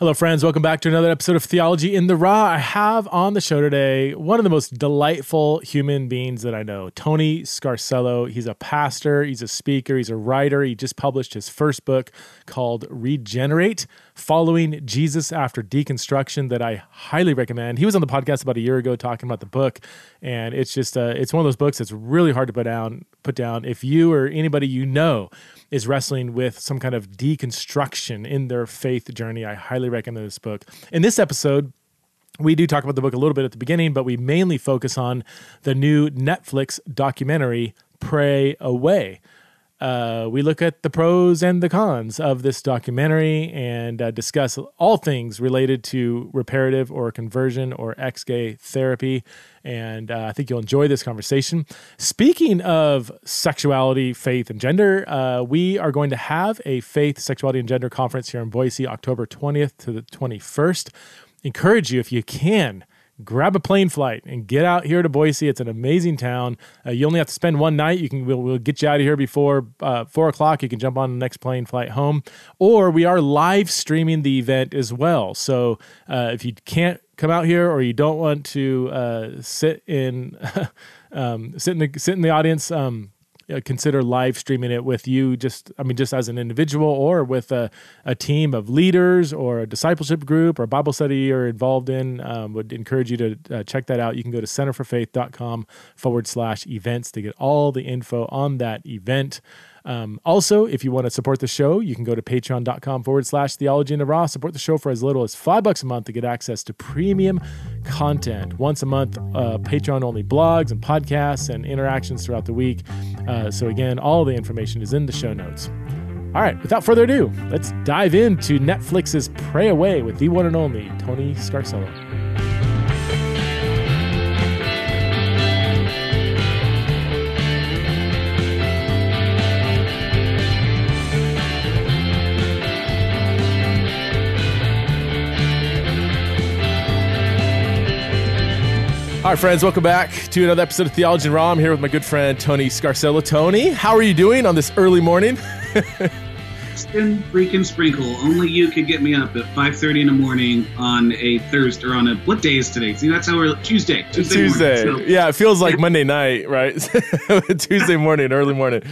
Hello, friends. Welcome back to another episode of Theology in the Raw. I have on the show today one of the most delightful human beings that I know, Tony Scarcello. He's a pastor, he's a speaker, he's a writer. He just published his first book called Regenerate Following Jesus After Deconstruction that I highly recommend. He was on the podcast about a year ago talking about the book, and it's just uh, it's one of those books that's really hard to put down. Put down if you or anybody you know is wrestling with some kind of deconstruction in their faith journey. I highly recommend this book. In this episode, we do talk about the book a little bit at the beginning, but we mainly focus on the new Netflix documentary, Pray Away. Uh, we look at the pros and the cons of this documentary and uh, discuss all things related to reparative or conversion or ex gay therapy. And uh, I think you'll enjoy this conversation. Speaking of sexuality, faith, and gender, uh, we are going to have a faith, sexuality, and gender conference here in Boise, October 20th to the 21st. Encourage you, if you can, grab a plane flight and get out here to Boise. It's an amazing town. Uh, you only have to spend one night. You can we'll, we'll get you out of here before uh, four o'clock. You can jump on the next plane flight home, or we are live streaming the event as well. So uh, if you can't come out here or you don't want to uh, sit in um, sit in the sit in the audience. Um, uh, consider live streaming it with you just i mean just as an individual or with a, a team of leaders or a discipleship group or bible study you're involved in um, would encourage you to uh, check that out. You can go to centerforfaith.com forward slash events to get all the info on that event um, also, if you want to support the show, you can go to patreon.com forward slash theology in the raw. Support the show for as little as five bucks a month to get access to premium content. Once a month, uh, Patreon only blogs and podcasts and interactions throughout the week. Uh, so, again, all the information is in the show notes. All right, without further ado, let's dive into Netflix's Pray Away with the one and only Tony Scarcello. All right, friends, welcome back to another episode of Theology and Raw. I'm here with my good friend Tony Scarcello. Tony, how are you doing on this early morning? Spin freaking sprinkle. Only you could get me up at 5:30 in the morning on a Thursday or on a what day is today? See, that's how we're Tuesday. Tuesday. Tuesday. Morning, so. Yeah, it feels like Monday night, right? Tuesday morning, early morning.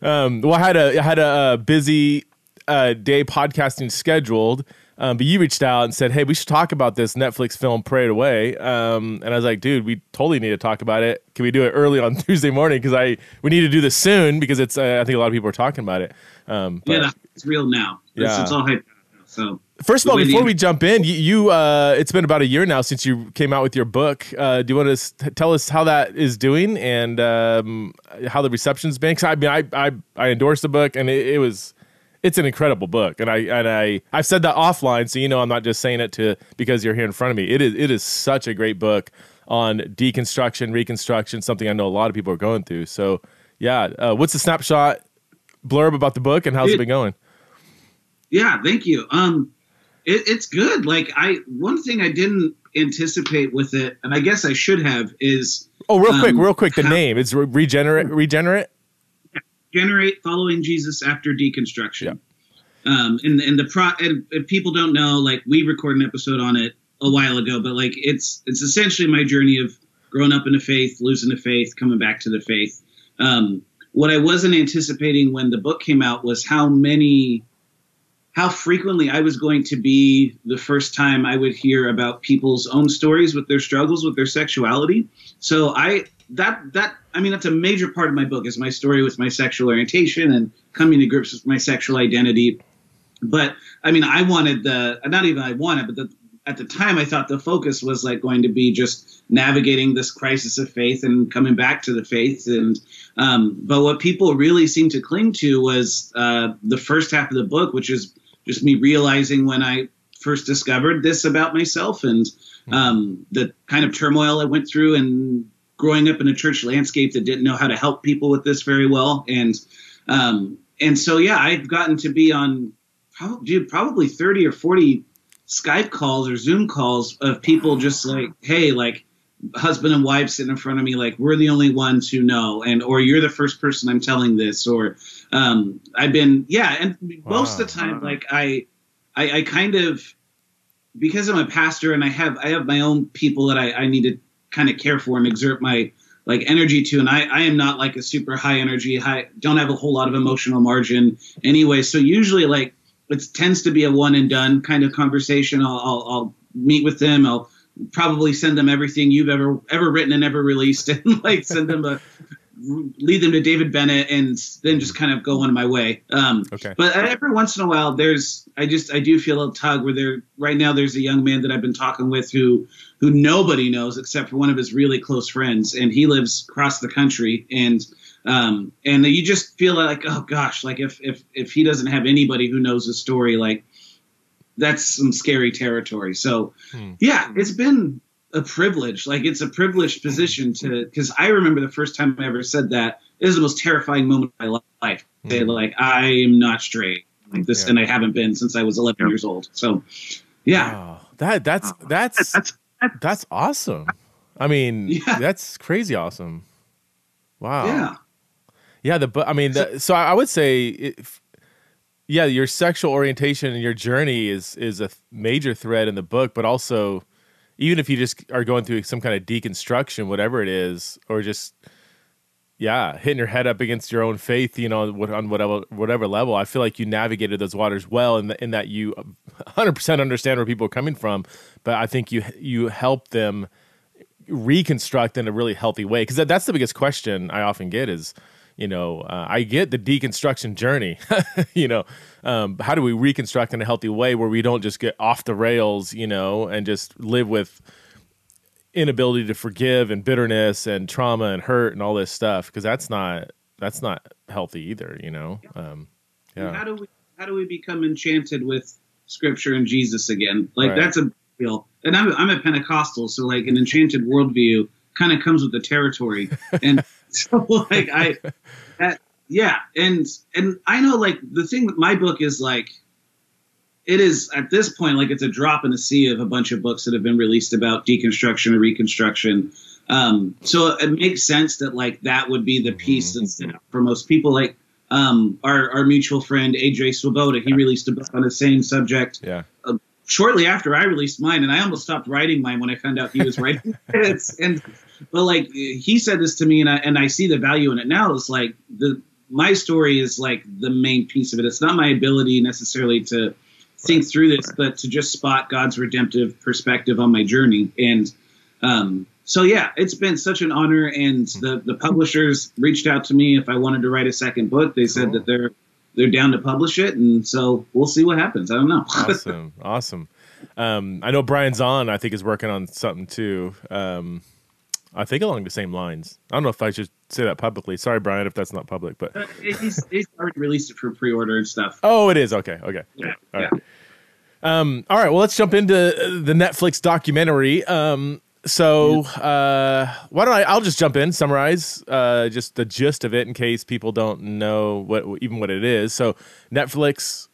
Um, well, I had a I had a, busy uh, day podcasting scheduled um, but you reached out and said, "Hey, we should talk about this Netflix film, Pray It Away." Um, and I was like, "Dude, we totally need to talk about it. Can we do it early on Tuesday morning? Because I we need to do this soon because it's uh, I think a lot of people are talking about it." Um, but, yeah, it's real now. It's, yeah, it's all hype. So first of all, before we jump in, you, you uh, it's been about a year now since you came out with your book. Uh, do you want to tell us how that is doing and um, how the reception's been? Because I mean, I, I I endorsed the book and it, it was it's an incredible book, and I and I I've said that offline, so you know I'm not just saying it to because you're here in front of me. It is it is such a great book on deconstruction, reconstruction, something I know a lot of people are going through. So yeah, uh, what's the snapshot blurb about the book, and how's it, it been going? Yeah, thank you. Um, it, it's good. Like I, one thing I didn't anticipate with it, and I guess I should have is. Oh, real um, quick, real quick. The how, name it's regenerate. Regenerate generate following Jesus after deconstruction. Yeah. Um, and and the pro and if people don't know, like we recorded an episode on it a while ago, but like it's it's essentially my journey of growing up in the faith, losing the faith, coming back to the faith. Um, what I wasn't anticipating when the book came out was how many, how frequently I was going to be the first time I would hear about people's own stories with their struggles with their sexuality. So I that that I mean that's a major part of my book is my story with my sexual orientation and coming to grips with my sexual identity. But I mean, I wanted the not even I wanted, but the, at the time I thought the focus was like going to be just navigating this crisis of faith and coming back to the faith. And um, but what people really seemed to cling to was uh, the first half of the book, which is just me realizing when I first discovered this about myself and um, the kind of turmoil I went through and growing up in a church landscape that didn't know how to help people with this very well, and um, and so yeah, I've gotten to be on probably, probably thirty or forty Skype calls or Zoom calls of people just like, hey, like husband and wife sitting in front of me, like we're the only ones who know, and or you're the first person I'm telling this, or um, I've been yeah, and wow. most of the time, like I, I, I kind of because I'm a pastor and I have I have my own people that I, I need to kind of care for and exert my like energy to. And I, I am not like a super high energy high don't have a whole lot of emotional margin anyway. So usually like it tends to be a one and done kind of conversation. I'll, I'll, I'll meet with them. I'll probably send them everything you've ever ever written and ever released and like send them a lead them to David Bennett and then just kind of go on my way. Um, okay. But every once in a while, there's I just I do feel a tug where there right now there's a young man that I've been talking with who who nobody knows except for one of his really close friends, and he lives across the country and. Um, and you just feel like, oh gosh, like if if if he doesn't have anybody who knows the story, like that's some scary territory. So, hmm. yeah, it's been a privilege. Like it's a privileged position to because I remember the first time I ever said that. It was the most terrifying moment of my life. Mm. Say like I am not straight like this, yeah. and I haven't been since I was 11 yeah. years old. So, yeah, oh, that that's that's that's that's awesome. I mean, yeah. that's crazy awesome. Wow. Yeah. Yeah. The I mean, the, so I would say. If, yeah, your sexual orientation and your journey is is a major thread in the book, but also even if you just are going through some kind of deconstruction, whatever it is, or just yeah, hitting your head up against your own faith, you know, on whatever whatever level, I feel like you navigated those waters well, in, the, in that you 100% understand where people are coming from, but I think you you help them reconstruct in a really healthy way because that, that's the biggest question I often get is you know, uh, I get the deconstruction journey. you know, um, how do we reconstruct in a healthy way where we don't just get off the rails, you know, and just live with inability to forgive and bitterness and trauma and hurt and all this stuff because that's not that's not healthy either. You know, um, yeah. How do we how do we become enchanted with Scripture and Jesus again? Like right. that's a deal. And I'm I'm a Pentecostal, so like an enchanted worldview kind of comes with the territory and. so like I, that, yeah, and and I know like the thing with my book is like, it is at this point like it's a drop in the sea of a bunch of books that have been released about deconstruction or reconstruction. Um, so it makes sense that like that would be the piece mm-hmm. that's for most people. Like um, our our mutual friend AJ Swoboda, he released a book on the same subject. Yeah. Uh, shortly after I released mine, and I almost stopped writing mine when I found out he was writing it. And but like he said this to me, and I and I see the value in it now. It's like the my story is like the main piece of it. It's not my ability necessarily to think through this, but to just spot God's redemptive perspective on my journey. And um, so yeah, it's been such an honor. And the the publishers reached out to me if I wanted to write a second book. They said cool. that they're they're down to publish it, and so we'll see what happens. I don't know. awesome, awesome. Um, I know Brian Zahnd, I think, is working on something too. Um, I think along the same lines. I don't know if I should say that publicly. Sorry, Brian, if that's not public, but uh, he's, he's already released it for pre-order and stuff. Oh, it is okay. Okay. Yeah. All yeah. right. Um, all right. Well, let's jump into the Netflix documentary. Um, so uh, why don't I? I'll just jump in, summarize uh, just the gist of it in case people don't know what even what it is. So Netflix.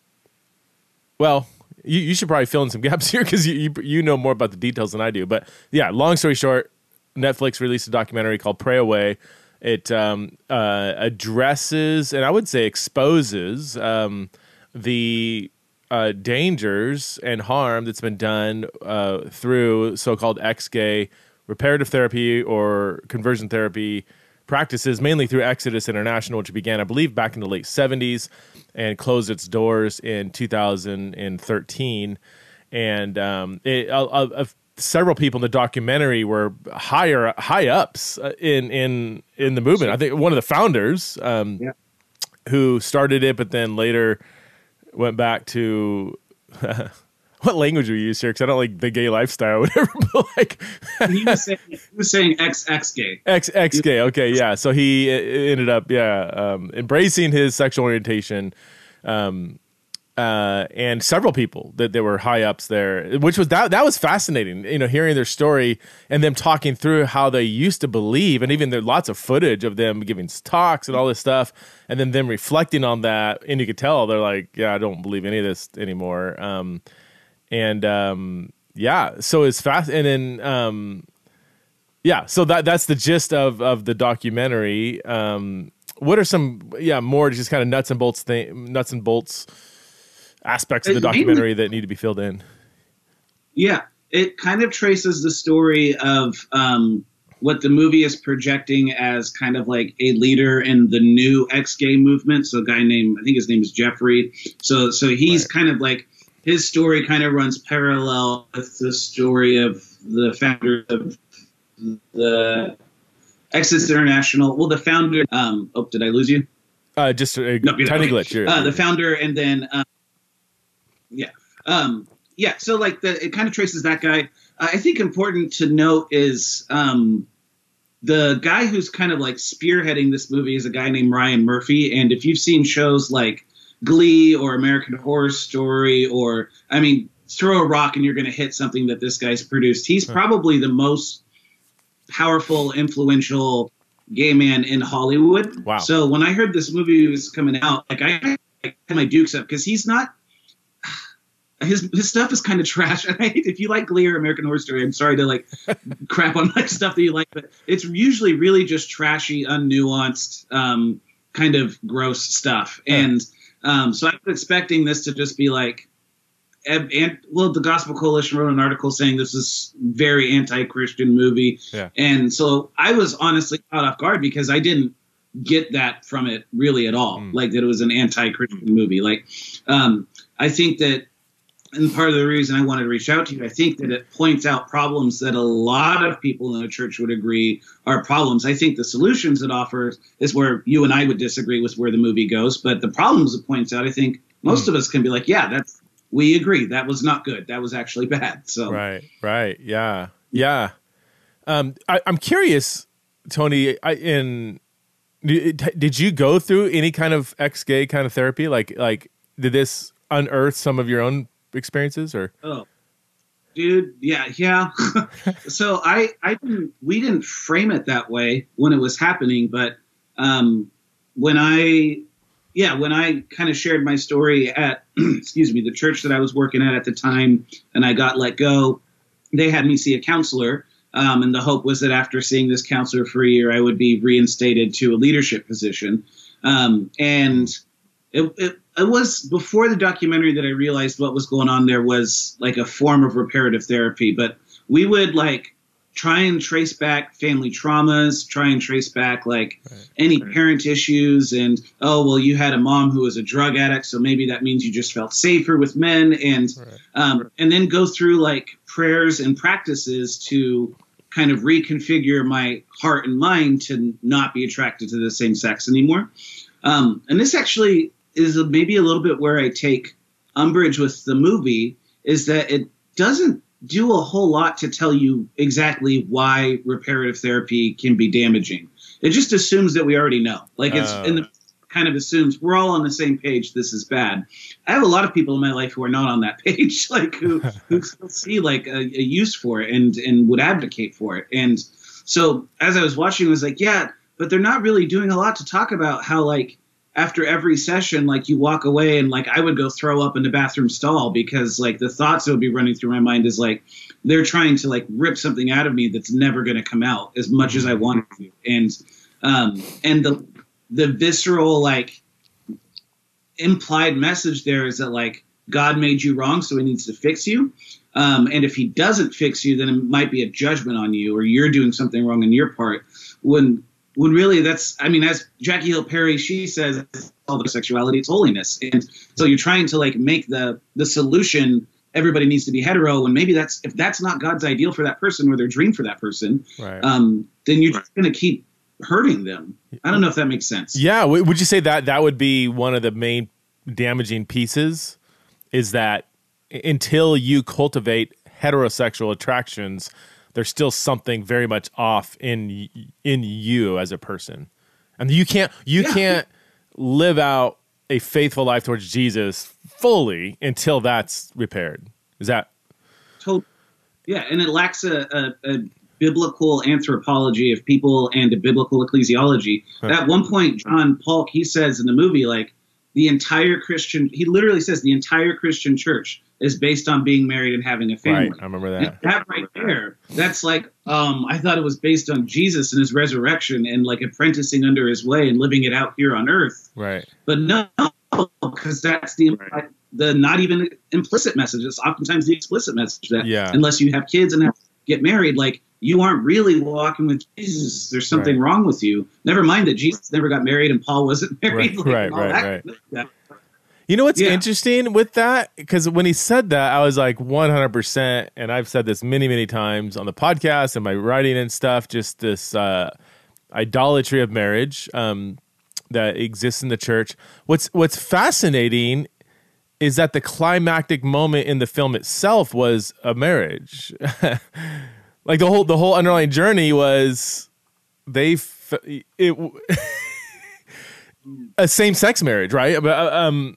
Well, you, you should probably fill in some gaps here because you, you you know more about the details than I do. But yeah, long story short, Netflix released a documentary called Pray Away. It um, uh, addresses and I would say exposes um, the uh, dangers and harm that's been done uh, through so-called ex-gay reparative therapy or conversion therapy practices, mainly through Exodus International, which began, I believe, back in the late '70s and closed its doors in 2013. And um, it, several people in the documentary were higher high ups uh, in in in the movement. I think one of the founders, um, yeah. who started it, but then later went back to. what language we use here? Because I don't like the gay lifestyle, whatever. But like, he was saying, he was saying X X gay. X X gay. Okay, yeah. So he uh, ended up, yeah, um, embracing his sexual orientation. Um, uh, and several people that there were high ups there, which was that that was fascinating. You know, hearing their story and them talking through how they used to believe, and even there's lots of footage of them giving talks and all this stuff, and then them reflecting on that, and you could tell they're like, "Yeah, I don't believe any of this anymore." Um, and um, yeah, so it's fast, and then um, yeah, so that that's the gist of of the documentary. Um, what are some yeah more just kind of nuts and bolts thing nuts and bolts aspects of the documentary that need to be filled in? Yeah, it kind of traces the story of um, what the movie is projecting as kind of like a leader in the new ex-gay movement. So a guy named I think his name is Jeffrey. So so he's Right. kind of like his story kind of runs parallel with the story of the founder of the Exodus International. Well, the founder. Um, oh, did I lose you? Uh, just a No, tiny glitch. You're- Uh, the founder, and then um, yeah, um, yeah. So like the it kind of traces that guy. Uh, I think important to note is um, the guy who's kind of like spearheading this movie is a guy named Ryan Murphy. And if you've seen shows like Glee or American Horror Story, or I mean, throw a rock and you're going to hit something that this guy's produced. He's probably the most powerful, influential gay man in Hollywood. Wow. So when I heard this movie was coming out, like I I had my dukes up because he's not. His his stuff is kind of trash. And I, if you like Glee or American Horror Story, I'm sorry to like crap on like stuff that you like, but it's usually really just trashy, unnuanced, um, kind of gross stuff. Yeah. And um, so I was expecting this to just be like, and, and well, the Gospel Coalition wrote an article saying this is very anti-Christian movie, Yeah. and so I was honestly caught off guard because I didn't get that from it really at all. Mm. Like that it was an anti-Christian movie. Like um, I think that, and part of the reason I wanted to reach out to you, I think that it points out problems that a lot of people in the church would agree are problems. I think the solutions it offers is where you and I would disagree with where the movie goes, but the problems it points out, I think most Hmm. of us can be like, yeah, that's we agree that was not good. That was actually bad. So Right, right, yeah, yeah. Um, I, I'm curious, Tony. I, in did did you go through any kind of ex-gay kind of therapy? Like, like did this unearth some of your own experiences, or Oh, dude, yeah, yeah. so I, I didn't, we didn't frame it that way when it was happening, but um, when I, yeah, when I kind of shared my story at, excuse me, the church that I was working at at the time, and I got let go, they had me see a counselor. Um, and the hope was that after seeing this counselor for a year, I would be reinstated to a leadership position. Um, and it, it, it was before the documentary that I realized what was going on there was like a form of reparative therapy. But we would like try and trace back family traumas, try and trace back like Right. any Right. parent issues, and oh well, you had a mom who was a drug addict, so maybe that means you just felt safer with men, and Right. um, and then go through like prayers and practices to kind of reconfigure my heart and mind to not be attracted to the same sex anymore. Um, and this actually is maybe a little bit where I take umbrage with the movie is that it doesn't do a whole lot to tell you exactly why reparative therapy can be damaging. It just assumes that we already know. Like it's Oh. in the kind of assumes we're all on the same page. This is bad. I have a lot of people in my life who are not on that page, like who who still see like a, a use for it and and would advocate for it. And so as I was watching, I was like, yeah, but they're not really doing a lot to talk about how like after every session, like you walk away and like I would go throw up in the bathroom stall because like the thoughts that would be running through my mind is like they're trying to like rip something out of me that's never going to come out as much as I want to. And um and the the visceral like implied message there is that like God made you wrong, so he needs to fix you. Um, and if he doesn't fix you, then it might be a judgment on you, or you're doing something wrong on your part. When when really that's I mean, as Jackie Hill Perry, she says all the sexuality, it's holiness. And so you're trying to like make the the solution everybody needs to be hetero, and maybe that's if that's not God's ideal for that person or their dream for that person, right? um, then you're just gonna keep hurting them. I don't know if that makes sense. Yeah, would you say that that would be one of the main damaging pieces? Is that until you cultivate heterosexual attractions, there's still something very much off in in you as a person, and you can't you Yeah. can't live out a faithful life towards Jesus fully until that's repaired. Is that Tot- yeah, and it lacks a, a, a biblical anthropology of people and a biblical ecclesiology. Right. At one point, John Paulk he says in the movie like the entire Christian he literally says the entire Christian church is based on being married and having a family. right? I remember And that. that right there, that's like um, I thought it was based on Jesus and his resurrection and like apprenticing under his way and living it out here on earth. Right. But no, because that's the implied, the not even implicit message. It's oftentimes the explicit message that Yeah. unless you have kids and have get married, like you aren't really walking with Jesus. There's something Right. wrong with you. Never mind that Jesus never got married and Paul wasn't married. Right, like, right, right, right. kind of stuff. You know what's Yeah. interesting with that? Because when he said that, I was like 100%. And I've said this many, many times on the podcast and my writing and stuff, just this uh, idolatry of marriage um, that exists in the church. What's, what's fascinating is that the climactic moment in the film itself was a marriage. like the whole, the whole underlying journey was they, f- it, a same sex marriage, right? But uh, um,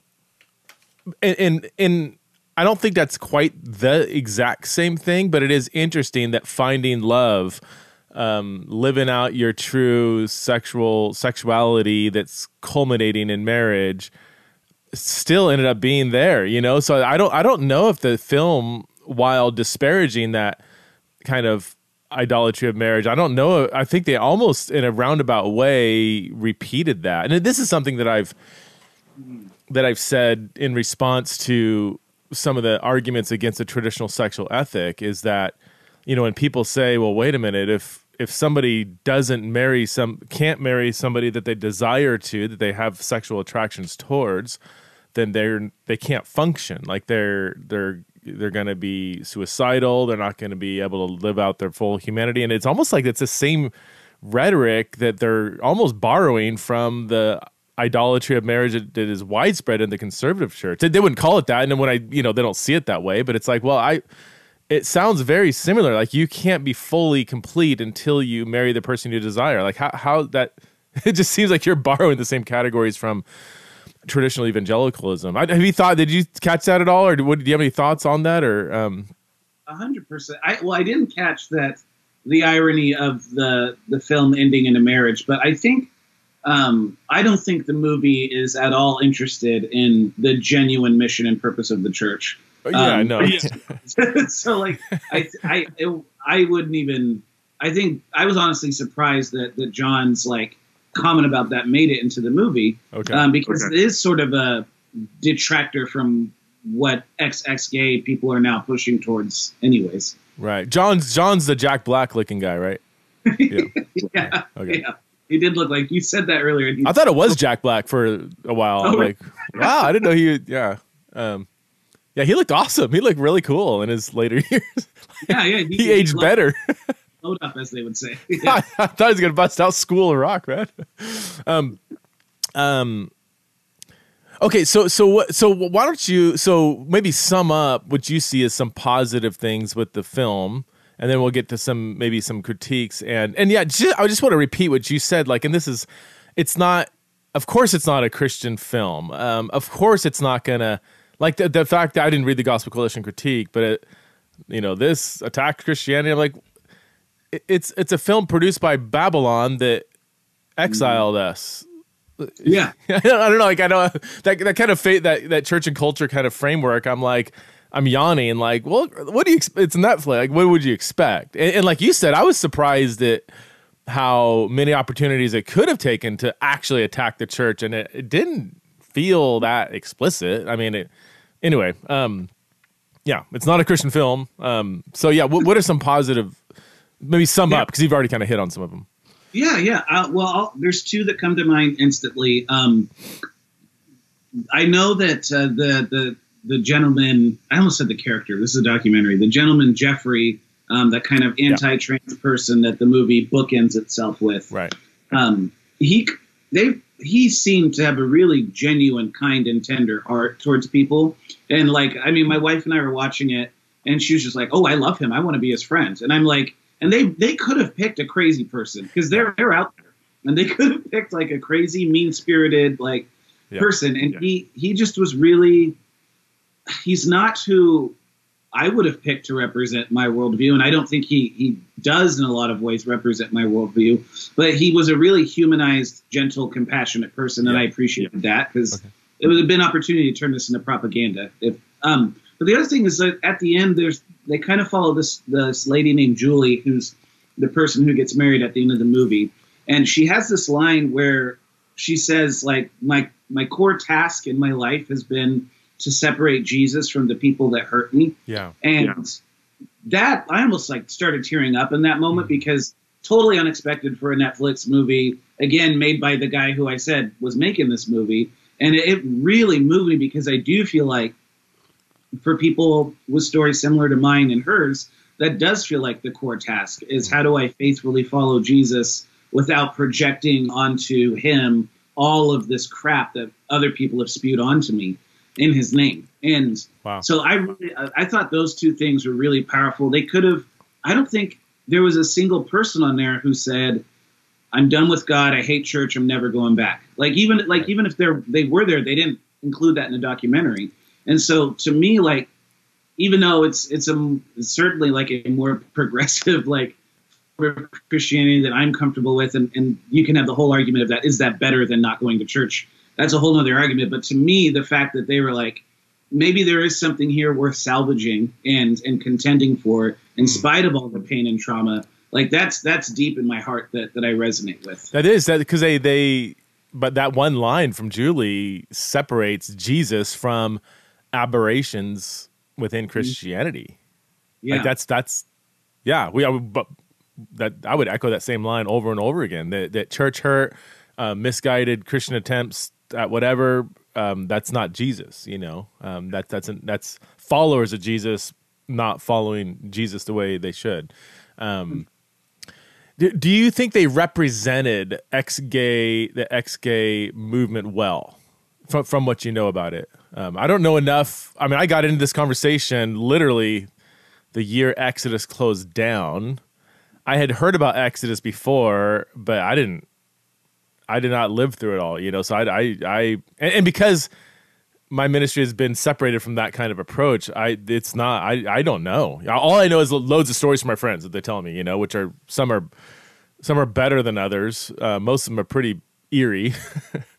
and, and and I don't think that's quite the exact same thing, but it is interesting that finding love, um, living out your true sexual sexuality that's culminating in marriage, still ended up being there. You know, so I don't I don't know if the film, while disparaging that kind of idolatry of marriage. I don't know. I think they almost, in a roundabout way, repeated that. And this is something that I've that I've said in response to some of the arguments against a traditional sexual ethic is that you know when people say, "Well, wait a minute, if if somebody doesn't marry some can't marry somebody that they desire to, that they have sexual attractions towards, then they're they can't function. Like they're they're they're going to be suicidal. They're not going to be able to live out their full humanity. And it's almost like it's the same rhetoric that they're almost borrowing from the idolatry of marriage that is widespread in the conservative church. They wouldn't call it that, and then when I you know they don't see it that way, but it's like, well, I. It sounds very similar. Like you can't be fully complete until you marry the person you desire. Like how how that it just seems like you're borrowing the same categories from traditional evangelicalism. I, have you thought? Did you catch that at all, or do, what, do you have any thoughts on that? Or um, A hundred percent. I well, I didn't catch that the irony of the the film ending in a marriage, but I think um, I don't think the movie is at all interested in the genuine mission and purpose of the church. yeah, Um, no, so like I I it, I wouldn't even. I think I was honestly surprised that that John's like comment about that made it into the movie okay, um, because Okay. it is sort of a detractor from what XX gay people are now pushing towards, anyways. right. John's John's the Jack Black looking guy, right? Yeah. Yeah, Okay. yeah. He did look like you said that earlier. and I thought it was Jack Black for a while. I'm Oh, like, wow, I didn't know he. Yeah, um, yeah, he looked awesome. He looked really cool in his later years. yeah, yeah. he aged glowed- better. Glowed up, as they would say. Yeah. I thought he was gonna bust out School of Rock, man. Um, um. Okay, so so what? So why don't you? So maybe sum up what you see as some positive things with the film, and then we'll get to some maybe some critiques and and yeah, just, I just want to repeat what you said. Like, and this is, it's not. Of course, it's not a Christian film. Um, of course, it's not gonna like the, the fact that I didn't read the Gospel Coalition critique, but it, you know, this attacked Christianity. I'm like, it's it's a film produced by Babylon that exiled us. yeah. I don't know, like I know that that kind of fate that that church and culture kind of framework. I'm like, I'm yawning. and Like, well, what do you? It's Netflix. Like, what would you expect? And, and like you said, I was surprised at how many opportunities it could have taken to actually attack the church, and it, it didn't feel that explicit. I mean, it anyway. Um, yeah, it's not a Christian film. Um, so yeah, what, what are some positive? Maybe sum Yeah. up because you've already kind of hit on some of them. Yeah, yeah. Uh, well, I'll, there's two that come to mind instantly. Um, I know that uh, the the the gentleman. I almost said the character. This is a documentary. The gentleman Jeffrey, um, that kind of anti-trans person that the movie bookends itself with. Right. Um, he they he seemed to have a really genuine, kind, and tender heart towards people. And like, I mean, my wife and I were watching it, and she was just like, "Oh, I love him. I want to be his friend." And I'm like, and they they could have picked a crazy person because they're they're out there, and they could have picked like a crazy, mean spirited like Yeah. person, and Yeah. he he just was really. He's not who I would have picked to represent my worldview, and I don't think he he does in a lot of ways represent my worldview. But he was a really humanized, gentle, compassionate person, and Yeah. I appreciated that because Okay. it would have been an opportunity to turn this into propaganda. If um, but the other thing is that at the end, there's they kind of follow this this lady named Julie, who's the person who gets married at the end of the movie, and she has this line where she says like my my core task in my life has been to separate Jesus from the people that hurt me. Yeah. And Yeah. that I almost like started tearing up in that moment Mm-hmm. because totally unexpected for a Netflix movie, again made by the guy who I said was making this movie. And it, it really moved me because I do feel like for people with stories similar to mine and hers, that does feel like the core task is how do I faithfully follow Jesus without projecting onto him all of this crap that other people have spewed onto me in his name. And Wow. so I really, I thought those two things were really powerful. They could have I don't think there was a single person on there who said I'm done with God. I hate church. I'm never going back. Like even like even if they're they were there, they didn't include that in the documentary. And so to me, like even though it's it's a certainly like a more progressive like Christianity that I'm comfortable with, and, and you can have the whole argument of that is that better than not going to church? That's a whole other argument. But to me, the fact that they were like, maybe there is something here worth salvaging and and contending for, in hmm. spite of all the pain and trauma, like that's that's deep in my heart that that I resonate with. That is that because they they but that one line from Julie separates Jesus from aberrations within Christianity. Yeah, Like that's that's yeah. We are but that I would echo that same line over and over again. That that church hurt, uh, misguided Christian attempts at whatever. Um, that's not Jesus. You know, um, that that's an, that's followers of Jesus not following Jesus the way they should. Um, do, do you think they represented ex gay the ex gay movement well from from what you know about it? Um, I don't know enough. I mean, I got into this conversation literally the year Exodus closed down. I had heard about Exodus before, but I didn't. I did not live through it all, you know. So I, I, I and, and because my ministry has been separated from that kind of approach, I it's not. I, I don't know. All I know is loads of stories from my friends that they're telling me, you know, which are some are some are better than others. Uh, most of them are pretty eerie.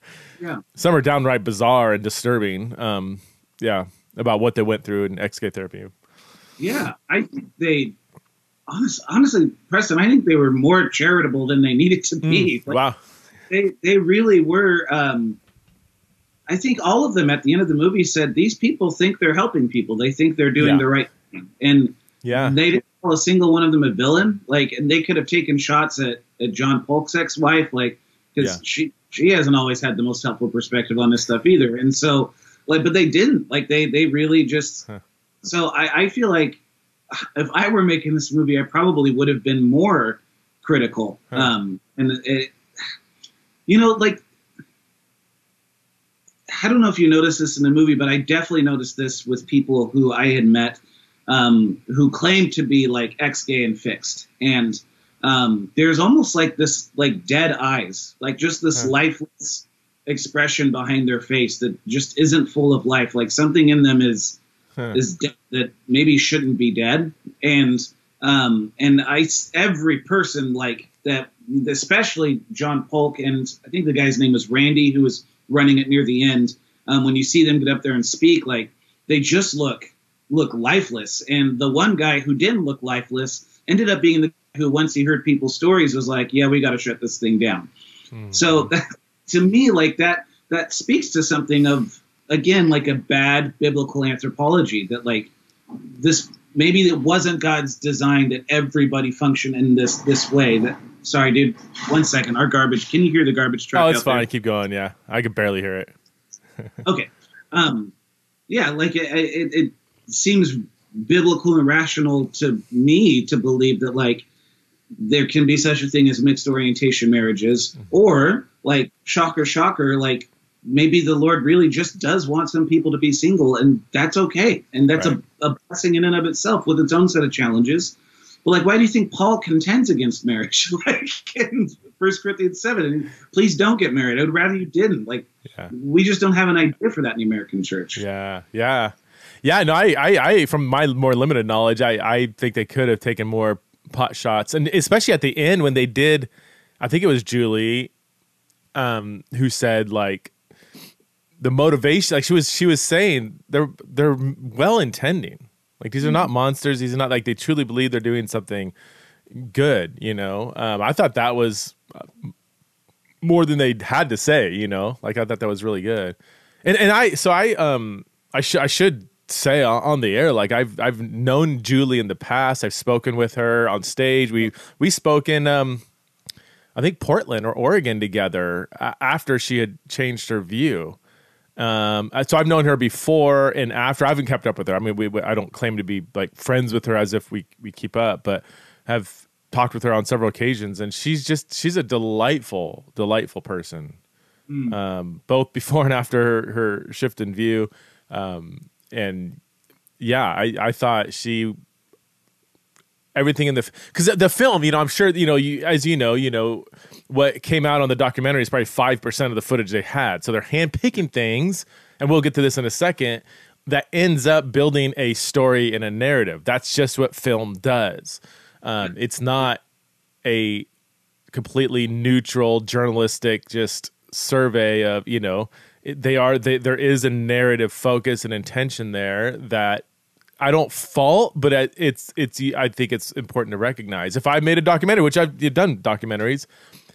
yeah. some are downright bizarre and disturbing. Um, yeah, about what they went through in gay therapy. Yeah, I think they honest, honestly, Preston. I think they were more charitable than they needed to be. Like, wow. they they really were. Um, I think all of them at the end of the movie said these people think they're helping people. They think they're doing Yeah. the right thing, and Yeah. they didn't call a single one of them a villain. Like, and they could have taken shots at, at John Paulk's ex-wife, like, because Yeah. she she hasn't always had the most helpful perspective on this stuff either. And so, like, but they didn't. Like, they they really just. Huh. So I, I feel like if I were making this movie, I probably would have been more critical. Huh. Um, and it, you know, like I don't know if you noticed this in the movie, but I definitely noticed this with people who I had met um, who claimed to be like ex-gay and fixed, and um, there's almost like this like dead eyes, like just this Huh. lifeless expression behind their face that just isn't full of life. Like something in them is Huh. is dead that maybe shouldn't be dead, and um, and I every person like that, especially John Paulk and I think the guy's name was Randy, who was running it near the end. Um, when you see them get up there and speak, like they just look look lifeless. And the one guy who didn't look lifeless ended up being the who, once he heard people's stories, was like, "Yeah, we got to shut this thing down." Hmm. So that, to me, like that, that speaks to something of again like a bad biblical anthropology that like this maybe it wasn't God's design that everybody function in this this way. That sorry, dude. One second, our garbage. Can you hear the garbage truck? Oh, it's out there? fine. Keep going. Yeah, I could barely hear it. okay um yeah like it, it, it seems biblical and rational to me to believe that like there can be such a thing as mixed orientation marriages mm-hmm. or like shocker shocker like maybe the lord really just does want some people to be single and that's okay and that's Right. a, a blessing in and of itself with its own set of challenges but like why do you think paul contends against marriage like in first corinthians 7 please don't get married i would rather you didn't like Yeah. we just don't have an idea for that in the American church. Yeah, yeah, yeah. No, I, I, I from my more limited knowledge, I, I think they could have taken more pot shots, and especially at the end when they did. I think it was Julie, um, who said like the motivation. Like she was, she was saying they're they're well intending. Like these are not monsters. These are not like they truly believe they're doing something good. You know, um, I thought that was uh, more than they had to say. You know, like I thought that was really good. And and I so I um I should I should say on the air like I've I've known Julie in the past. I've spoken with her on stage. We we spoke in um I think Portland or Oregon together after she had changed her view. Um, uh, so I've known her before and after. I haven't kept up with her. I mean, we, we, I don't claim to be like friends with her as if we we keep up, but have talked with her on several occasions, and she's just she's a delightful, delightful person. Mm. Um, both before and after her, her shift in view, um, and yeah, I I thought she everything in the because the film, you know, I'm sure you know, you as you know, you know, what came out on the documentary is probably five percent of the footage they had. So they're handpicking things, and we'll get to this in a second. That ends up building a story and a narrative. That's just what film does. Um, it's not a completely neutral journalistic just survey of you know they are they, there is a narrative focus and intention there that I don't fault, but it's it's I think it's important to recognize. If I made a documentary, which I've done documentaries,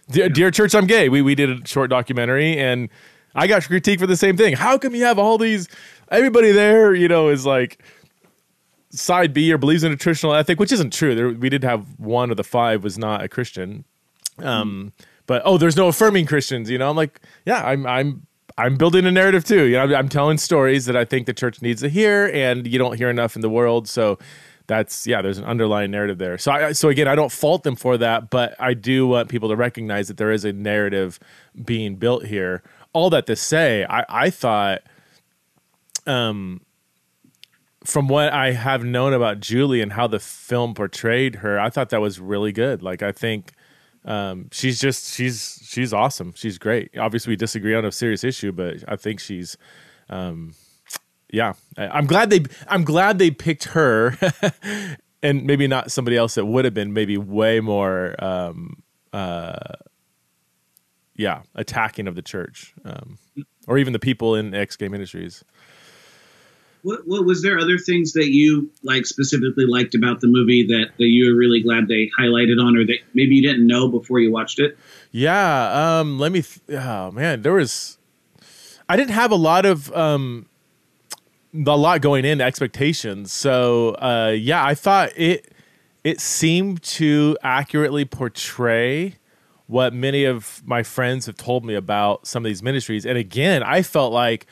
Dear, yeah. Dear Church, I'm gay. We we did a short documentary, and I got critique for the same thing. How come you have all these? Everybody there, you know, is like side B or believes in a traditional ethic, which isn't true. There, we did have one of the five was not a Christian. Um, mm. but oh, there's no affirming Christians. You know, I'm like, yeah, I'm I'm I'm building a narrative too. You know, I'm, I'm telling stories that I think the church needs to hear, and you don't hear enough in the world. So that's yeah, there's an underlying narrative there. So I so again, I don't fault them for that, but I do want people to recognize that there is a narrative being built here. All that to say, I I thought um from what I have known about Julie and how the film portrayed her, I thought that was really good. Like I think um, she's just she's she's awesome. She's great. Obviously, we disagree on a serious issue, but I think she's, um, yeah. I'm glad they I'm glad they picked her, and maybe not somebody else that would have been maybe way more, um, uh, yeah, attacking of the church, um, or even the people in X Game Ministries. What, what was there other things that you like specifically liked about the movie that, that you were really glad they highlighted on, or that maybe you didn't know before you watched it? Yeah, um, let me. Th- oh man, there was. I didn't have a lot of um, a lot going in expectations, so uh, yeah, I thought it it seemed to accurately portray what many of my friends have told me about some of these ministries, and again, I felt like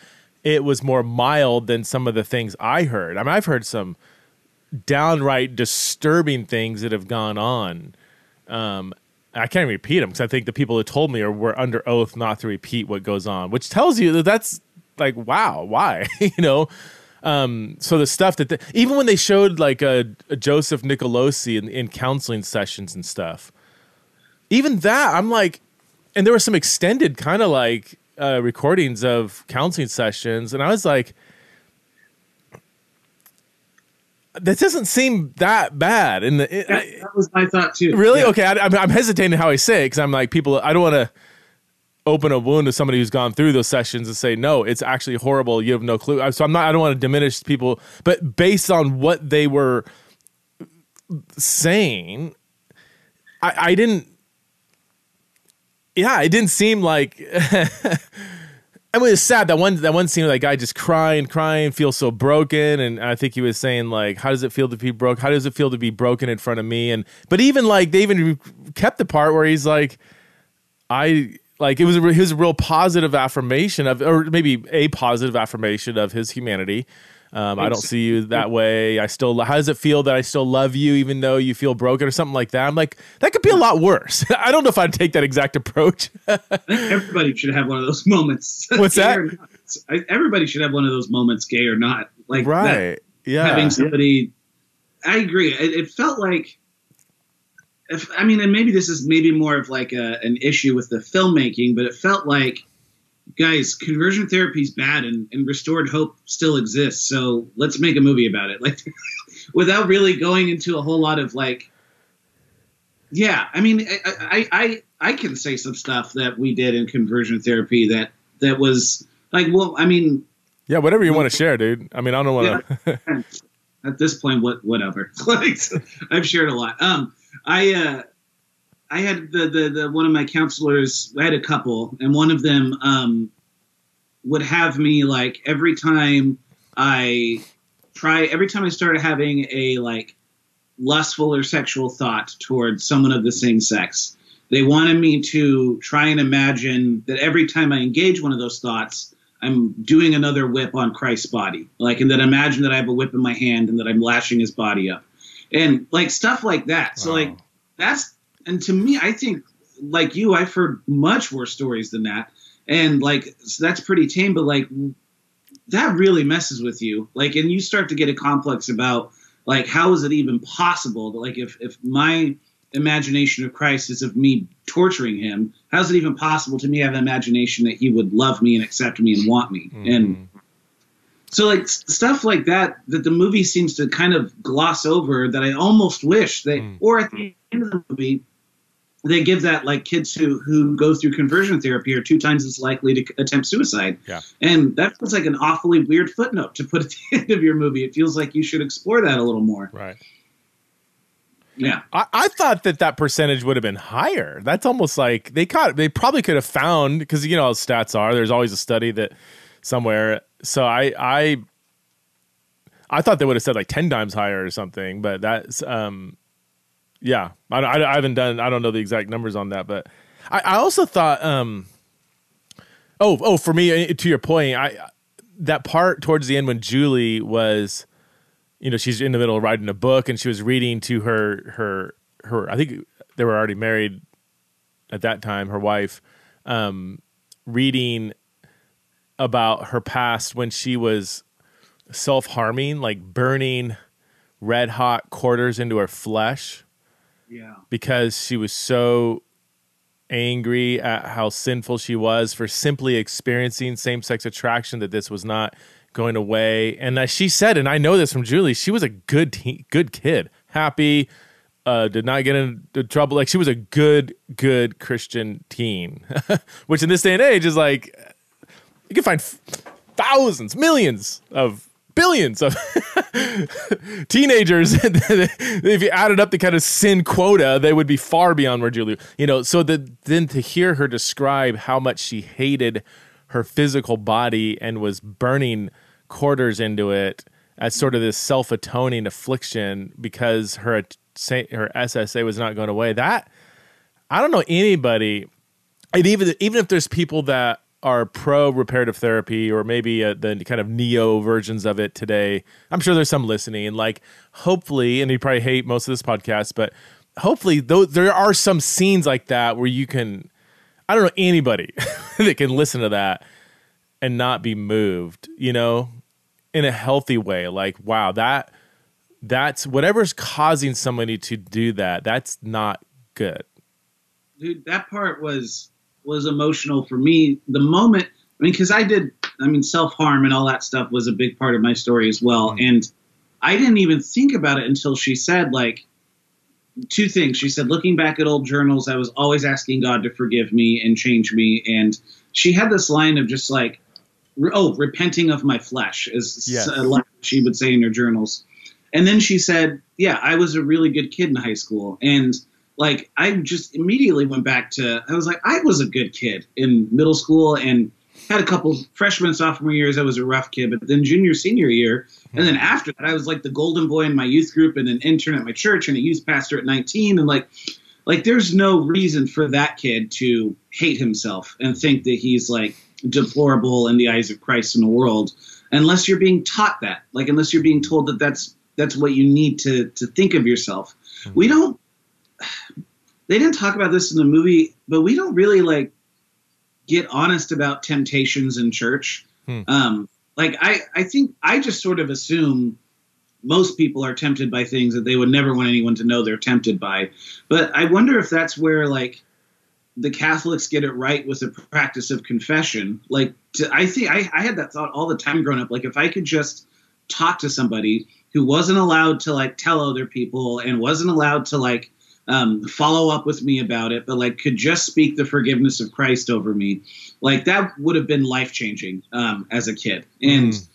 it was more mild than some of the things I heard. I mean, I've heard some downright disturbing things that have gone on. Um, I can't repeat them because I think the people who told me are were under oath not to repeat what goes on, which tells you that that's like wow, why you know. Um, so the stuff that even when they showed like a, a Joseph Nicolosi in, in counseling sessions and stuff, even that I'm like, and there was some extended kind of like uh, recordings of counseling sessions, and I was like, that doesn't seem that bad. And that, that, was my thought too. Really? Yeah. Okay, I, am hesitating how I say it because I'm like, people, I don't want to open a wound to somebody who's gone through those sessions and say, no, it's actually horrible. You have no clue. So I'm not. I don't want to diminish people, but based on what they were saying, I, I didn't yeah, it didn't seem like. I mean, it's sad that one that one scene where that guy just crying, crying, feels so broken, and I think he was saying like, "How does it feel to be broke? How does it feel to be broken in front of me?" And but even like they even kept the part where he's like, "I like it was it real positive affirmation of, or maybe a positive affirmation of his humanity." Um, I don't see you that way. I still. How does it feel that I still love you, even though you feel broken or something like that? I'm like, that could be a lot worse. I don't know if I'd take that exact approach. everybody should have one of those moments. What's that? Everybody should have one of those moments, gay or not. Like right? That, yeah. Having somebody. I agree. It, it felt like. If, I mean, and maybe this is maybe more of like a, an issue with the filmmaking, but it felt like guys, conversion therapy is bad and, and restored hope still exists. So let's make a movie about it. Like without really going into a whole lot of like, yeah, I mean, I, I, I, I can say some stuff that we did in conversion therapy that, that was like, well, I mean, yeah, whatever you want to share, dude. I mean, I don't want to. Yeah, at this point, what, whatever. like, I've shared a lot. Um, I, uh, I had the, the, the one of my counselors. I had a couple, and one of them um, would have me like every time I try every time I started having a like lustful or sexual thought towards someone of the same sex. They wanted me to try and imagine that every time I engage one of those thoughts, I'm doing another whip on Christ's body. Like, and then imagine that I have a whip in my hand and that I'm lashing his body up. And like stuff like that. So, wow. like, that's, and to me, I think, like you, I've heard much worse stories than that. And like, so that's pretty tame, but like, that really messes with you. Like, and you start to get a complex about, like, how is it even possible that, like, if, if my, imagination of Christ is of me torturing him. How's it even possible to me have an imagination that he would love me and accept me and want me? Mm-hmm. And so like stuff like that that the movie seems to kind of gloss over that I almost wish they mm. or at the end of the movie they give that like kids who who go through conversion therapy are two times as likely to attempt suicide. Yeah. And that feels like an awfully weird footnote to put at the end of your movie. It feels like you should explore that a little more. Right. Yeah, I, I, thought that that percentage would have been higher. That's almost like they caught. They probably could have found because you know how stats are. There's always a study that somewhere. So I I I thought they would have said like ten times higher or something. But that's um yeah. I, I, I haven't done. I don't know the exact numbers on that, but I, I also thought um oh oh for me to your point I that part towards the end when Julie was you know she's in the middle of writing a book and she was reading to her her her I think they were already married at that time her wife um, reading about her past when she was self-harming like burning red hot quarters into her flesh yeah because she was so angry at how sinful she was for simply experiencing same-sex attraction that this was not going away. And she said, and I know this from Julie, she was a good te- good kid, happy, uh, did not get into trouble. Like she was a good, good Christian teen, which in this day and age is like you can find f- thousands, millions of billions of teenagers. if you added up the kind of sin quota, they would be far beyond where Julie, you know. So the, then to hear her describe how much she hated her physical body and was burning quarters into it as sort of this self atoning affliction because her her SSA was not going away. That I don't know anybody, and even even if there's people that are pro reparative therapy or maybe uh, the kind of neo versions of it today, I'm sure there's some listening. And like, hopefully, and you probably hate most of this podcast, but hopefully, though there are some scenes like that where you can. I don't know anybody that can listen to that and not be moved, you know, in a healthy way. Like, wow, that that's whatever's causing somebody to do that, that's not good. Dude, that part was was emotional for me. The moment I mean, because I did I mean, self harm and all that stuff was a big part of my story as well. Mm-hmm. And I didn't even think about it until she said like two things. She said, looking back at old journals, I was always asking God to forgive me and change me. And she had this line of just like, oh, repenting of my flesh, is yes. she would say in her journals. And then she said, yeah, I was a really good kid in high school. And like, I just immediately went back to, I was like, I was a good kid in middle school and had a couple freshman, sophomore years. I was a rough kid, but then junior, senior year. And then after that, I was like the golden boy in my youth group and an intern at my church and a youth pastor at 19. And like, like there's no reason for that kid to hate himself and think that he's like deplorable in the eyes of Christ in the world unless you're being taught that like unless you're being told that that's that's what you need to to think of yourself mm-hmm. we don't they didn't talk about this in the movie but we don't really like get honest about temptations in church hmm. um like i i think i just sort of assume most people are tempted by things that they would never want anyone to know they're tempted by but i wonder if that's where like the Catholics get it right with the practice of confession. Like, to, I think I, I, had that thought all the time growing up. Like, if I could just talk to somebody who wasn't allowed to like tell other people and wasn't allowed to like um, follow up with me about it, but like could just speak the forgiveness of Christ over me, like that would have been life changing um, as a kid. And mm.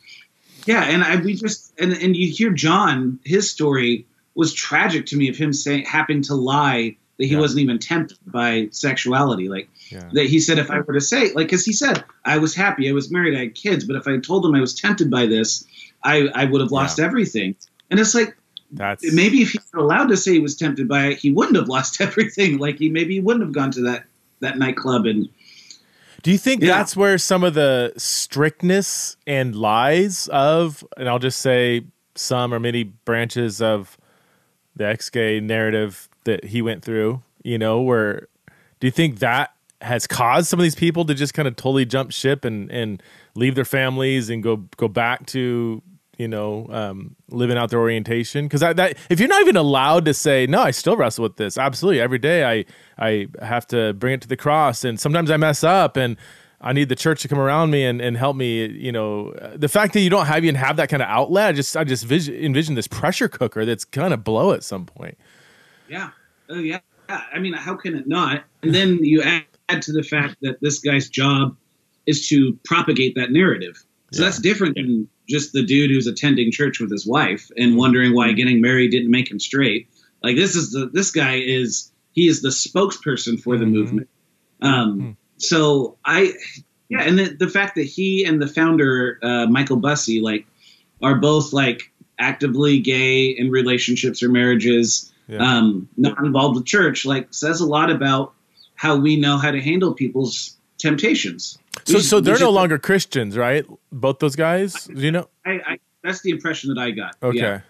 yeah, and I we just and and you hear John, his story was tragic to me of him saying having to lie that he yeah. wasn't even tempted by sexuality. Like yeah. that he said, if I were to say, like, because he said I was happy, I was married, I had kids, but if I told him I was tempted by this, I I would have lost yeah. everything. And it's like that's maybe if he's allowed to say he was tempted by it, he wouldn't have lost everything. Like he maybe he wouldn't have gone to that that nightclub and. Do you think yeah. that's where some of the strictness and lies of, and I'll just say some or many branches of the ex gay narrative that he went through, you know, where do you think that has caused some of these people to just kind of totally jump ship and, and leave their families and go go back to you know um, living out their orientation. Because that, that if you're not even allowed to say no i still wrestle with this absolutely every day i i have to bring it to the cross and sometimes i mess up and i need the church to come around me and, and help me you know. The fact that you don't have even have that kind of outlet i just i just vision, envision this pressure cooker that's gonna blow at some point. Yeah. Oh yeah. I mean how can it not? And then you add, add to the fact that this guy's job is to propagate that narrative. So yeah. that's different than just the dude who's attending church with his wife and wondering why getting married didn't make him straight. Like this is the this guy is he is the spokesperson for the mm-hmm. movement. Um, mm-hmm. So I yeah, and the, the fact that he and the founder uh, Michael Bussee like are both like actively gay in relationships or marriages, yeah. um, not involved with church, like says a lot about how we know how to handle people's temptations. So, so they're no longer Christians, right? Both those guys, I, you know. I, I, that's the impression that I got. Okay. Yeah.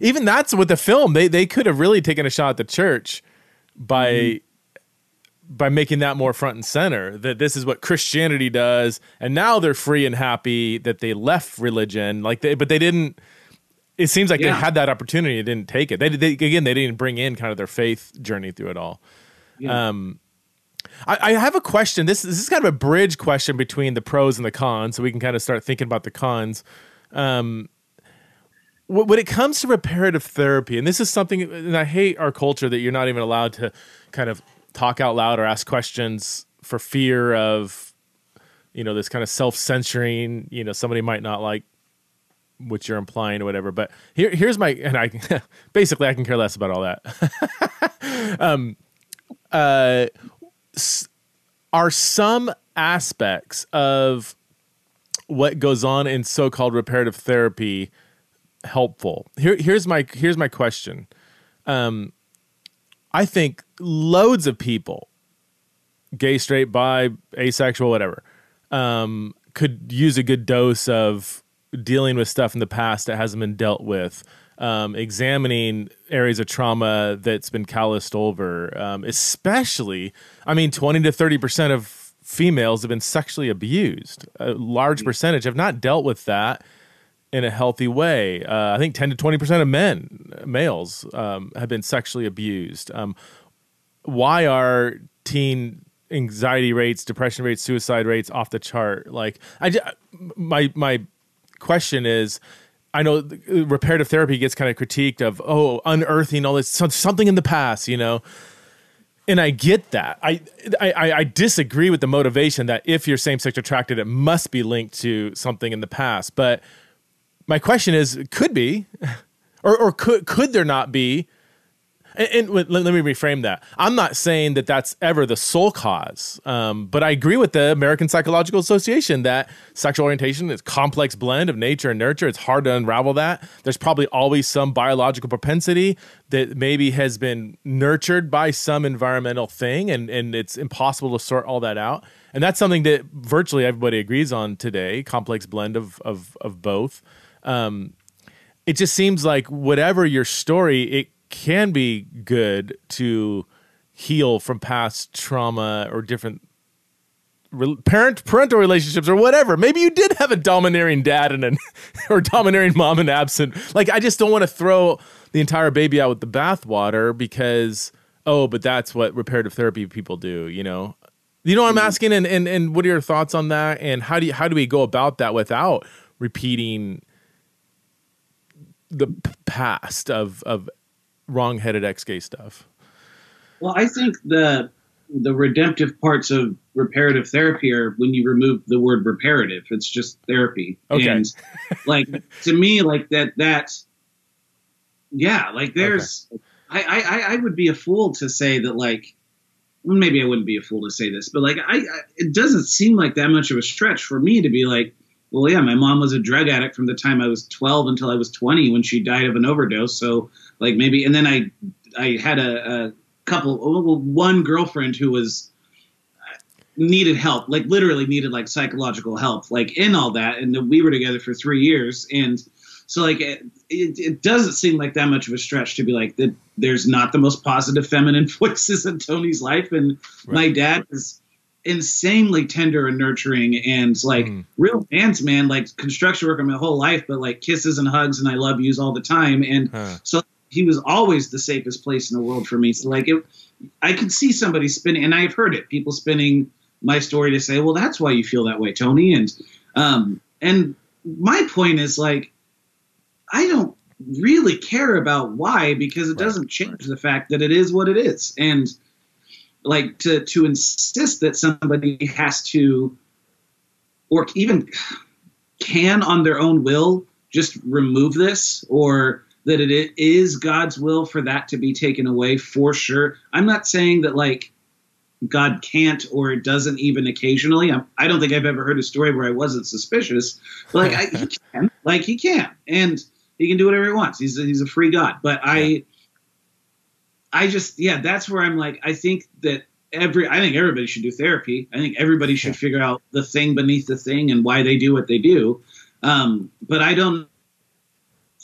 Even that's with the film. They they could have really taken a shot at the church by mm-hmm. by making that more front and center. That this is what Christianity does, and now they're free and happy that they left religion. Like, they, but they didn't. It seems like yeah. they had that opportunity, they didn't take it. They, they again, they didn't bring in kind of their faith journey through it all. Yeah. Um, I, I, have a question. This, this is kind of a bridge question between the pros and the cons, so we can kind of start thinking about the cons. Um, when it comes to reparative therapy, and this is something, and I hate our culture that you're not even allowed to kind of talk out loud or ask questions for fear of, you know, this kind of self censoring. You know, somebody might not like what you're implying or whatever. But here, here's my, and I basically I can care less about all that. um, uh, are some aspects of what goes on in so-called reparative therapy helpful? Here, here's my here's my question. Um, I think loads of people, gay, straight, bi, asexual, whatever, um, could use a good dose of dealing with stuff in the past that hasn't been dealt with um, examining areas of trauma that's been calloused over, um, especially, I mean, 20 to 30% of females have been sexually abused. A large mm. percentage have not dealt with that in a healthy way. Uh, I think 10 to 20% of men, males, um, have been sexually abused. Um, why are teen anxiety rates, depression rates, suicide rates off the chart? Like, I, my, my question is, I know uh, reparative therapy gets kind of critiqued of oh unearthing all this something in the past, you know. And I get that. I, I I disagree with the motivation that if you're same sex attracted, it must be linked to something in the past. But my question is, could be, or or could could there not be and, and let, let, me reframe that. I'm not saying that that's ever the sole cause, um, but I agree with the American Psychological Association that sexual orientation is complex blend of nature and nurture. It's hard to unravel that. There's probably always some biological propensity that maybe has been nurtured by some environmental thing, and and it's impossible to sort all that out. And that's something that virtually everybody agrees on today. Complex blend of of of both. Um, it just seems like whatever your story, it can be good to heal from past trauma or different re- parent parental relationships or whatever. Maybe you did have a domineering dad and an or domineering mom and absent. Like I just don't want to throw the entire baby out with the bathwater because oh, but that's what reparative therapy people do, you know. You know what I'm mm-hmm. asking and, and and what are your thoughts on that and how do you how do we go about that without repeating the past of of wrong-headed ex-gay stuff? Well, I think the the redemptive parts of reparative therapy are when you remove the word reparative. It's just therapy. Okay. And like to me, like that that yeah, like there's okay. I, I I would be a fool to say that like well, maybe I wouldn't be a fool to say this, but like I, I it doesn't seem like that much of a stretch for me to be like well, yeah, my mom was a drug addict from the time I was 12 until I was 20 when she died of an overdose. So like maybe, and then I, I had a, a couple, one girlfriend who was needed help, like literally needed like psychological help, like in all that. And we were together for three years. And so like, it, it, it doesn't seem like that much of a stretch to be like that. There's not the most positive feminine voices in Tony's life. And right. my dad is, insanely tender and nurturing and like mm. real man's man, like construction worker my whole life, but like kisses and hugs and I love yous all the time. And huh. so he was always the safest place in the world for me. So like it, I could see somebody spinning, and I've heard it, people spinning my story to say, well, that's why you feel that way, Tony. And, um, and my point is like, I don't really care about why because it right. doesn't change right. the fact that it is what it is. And, like to to insist that somebody has to or even can on their own will just remove this or that it is God's will for that to be taken away for sure. I'm not saying that like God can't or doesn't even occasionally. I'm, I do not think I've ever heard a story where I wasn't suspicious. But like I, he can, like he can, and he can do whatever he wants. He's a, he's a free God. But I I just yeah, that's where I'm like I think that every I think everybody should do therapy. I think everybody should figure out the thing beneath the thing and why they do what they do. Um, but I don't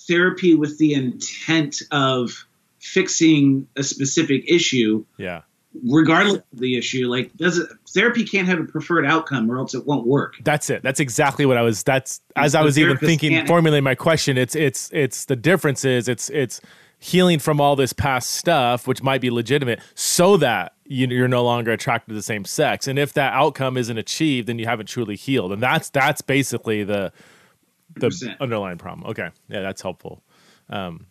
therapy with the intent of fixing a specific issue. Yeah. Regardless of the issue, like does it therapy can't have a preferred outcome or else it won't work. That's it. That's exactly what I was that's as the I was even thinking formulating my question, it's it's it's the difference is it's it's healing from all this past stuff, which might be legitimate, so that you're no longer attracted to the same sex. And if that outcome isn't achieved, then you haven't truly healed. And that's that's basically the the 100%. underlying problem. Okay, yeah, that's helpful. Um,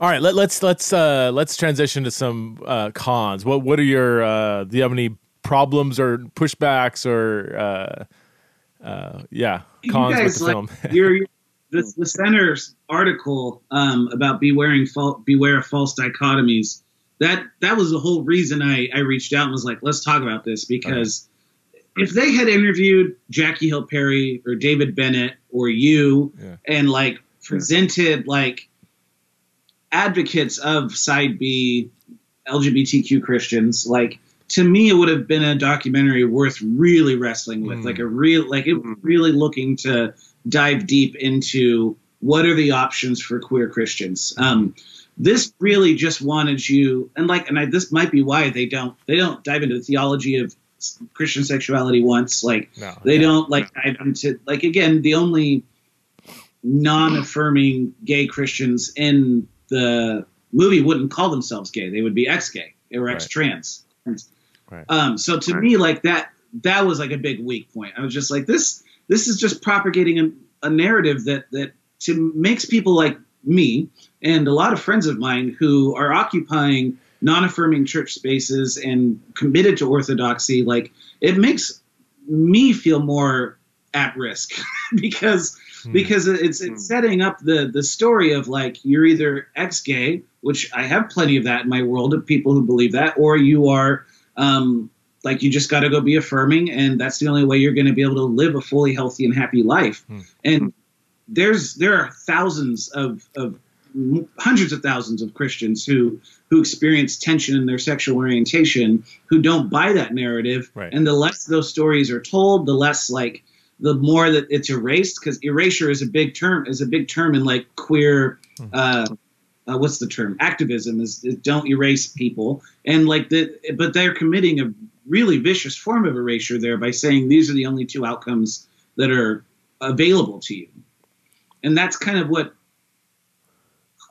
all right, let, us let's let's, uh, let's transition to some uh, cons. What what are your uh, do you have any problems or pushbacks or uh, uh, yeah cons guys, with the like, film? you're, the, the center's article um, about bewaring fal- beware of false dichotomies. That that was the whole reason I, I reached out and was like, let's talk about this because if they had interviewed Jackie Hill Perry or David Bennett or you yeah. and like presented like advocates of side B LGBTQ Christians, like to me it would have been a documentary worth really wrestling with, mm. like a real like it really looking to dive deep into what are the options for queer Christians. Um, this really just wanted you, and like, and I, this might be why they don't they don't dive into the theology of Christian sexuality once. Like, no, they don't like dive into like again the only non-affirming gay Christians in the movie wouldn't call themselves gay; they would be ex-gay or ex-trans. Right. Um, so to right. me, like that that was like a big weak point. I was just like this this is just propagating a, a narrative that that to makes people like me and a lot of friends of mine who are occupying non-affirming church spaces and committed to orthodoxy like it makes me feel more at risk because hmm. because it's it's hmm. setting up the the story of like you're either ex-gay which i have plenty of that in my world of people who believe that or you are um, like you just got to go be affirming, and that's the only way you're going to be able to live a fully healthy and happy life. Hmm. And there's there are thousands of, of hundreds of thousands of Christians who who experience tension in their sexual orientation who don't buy that narrative. Right. And the less those stories are told, the less like the more that it's erased because erasure is a big term is a big term in like queer hmm. uh, uh, what's the term activism is, is, don't erase people and like the but they're committing a really vicious form of erasure there by saying these are the only two outcomes that are available to you. And that's kind of what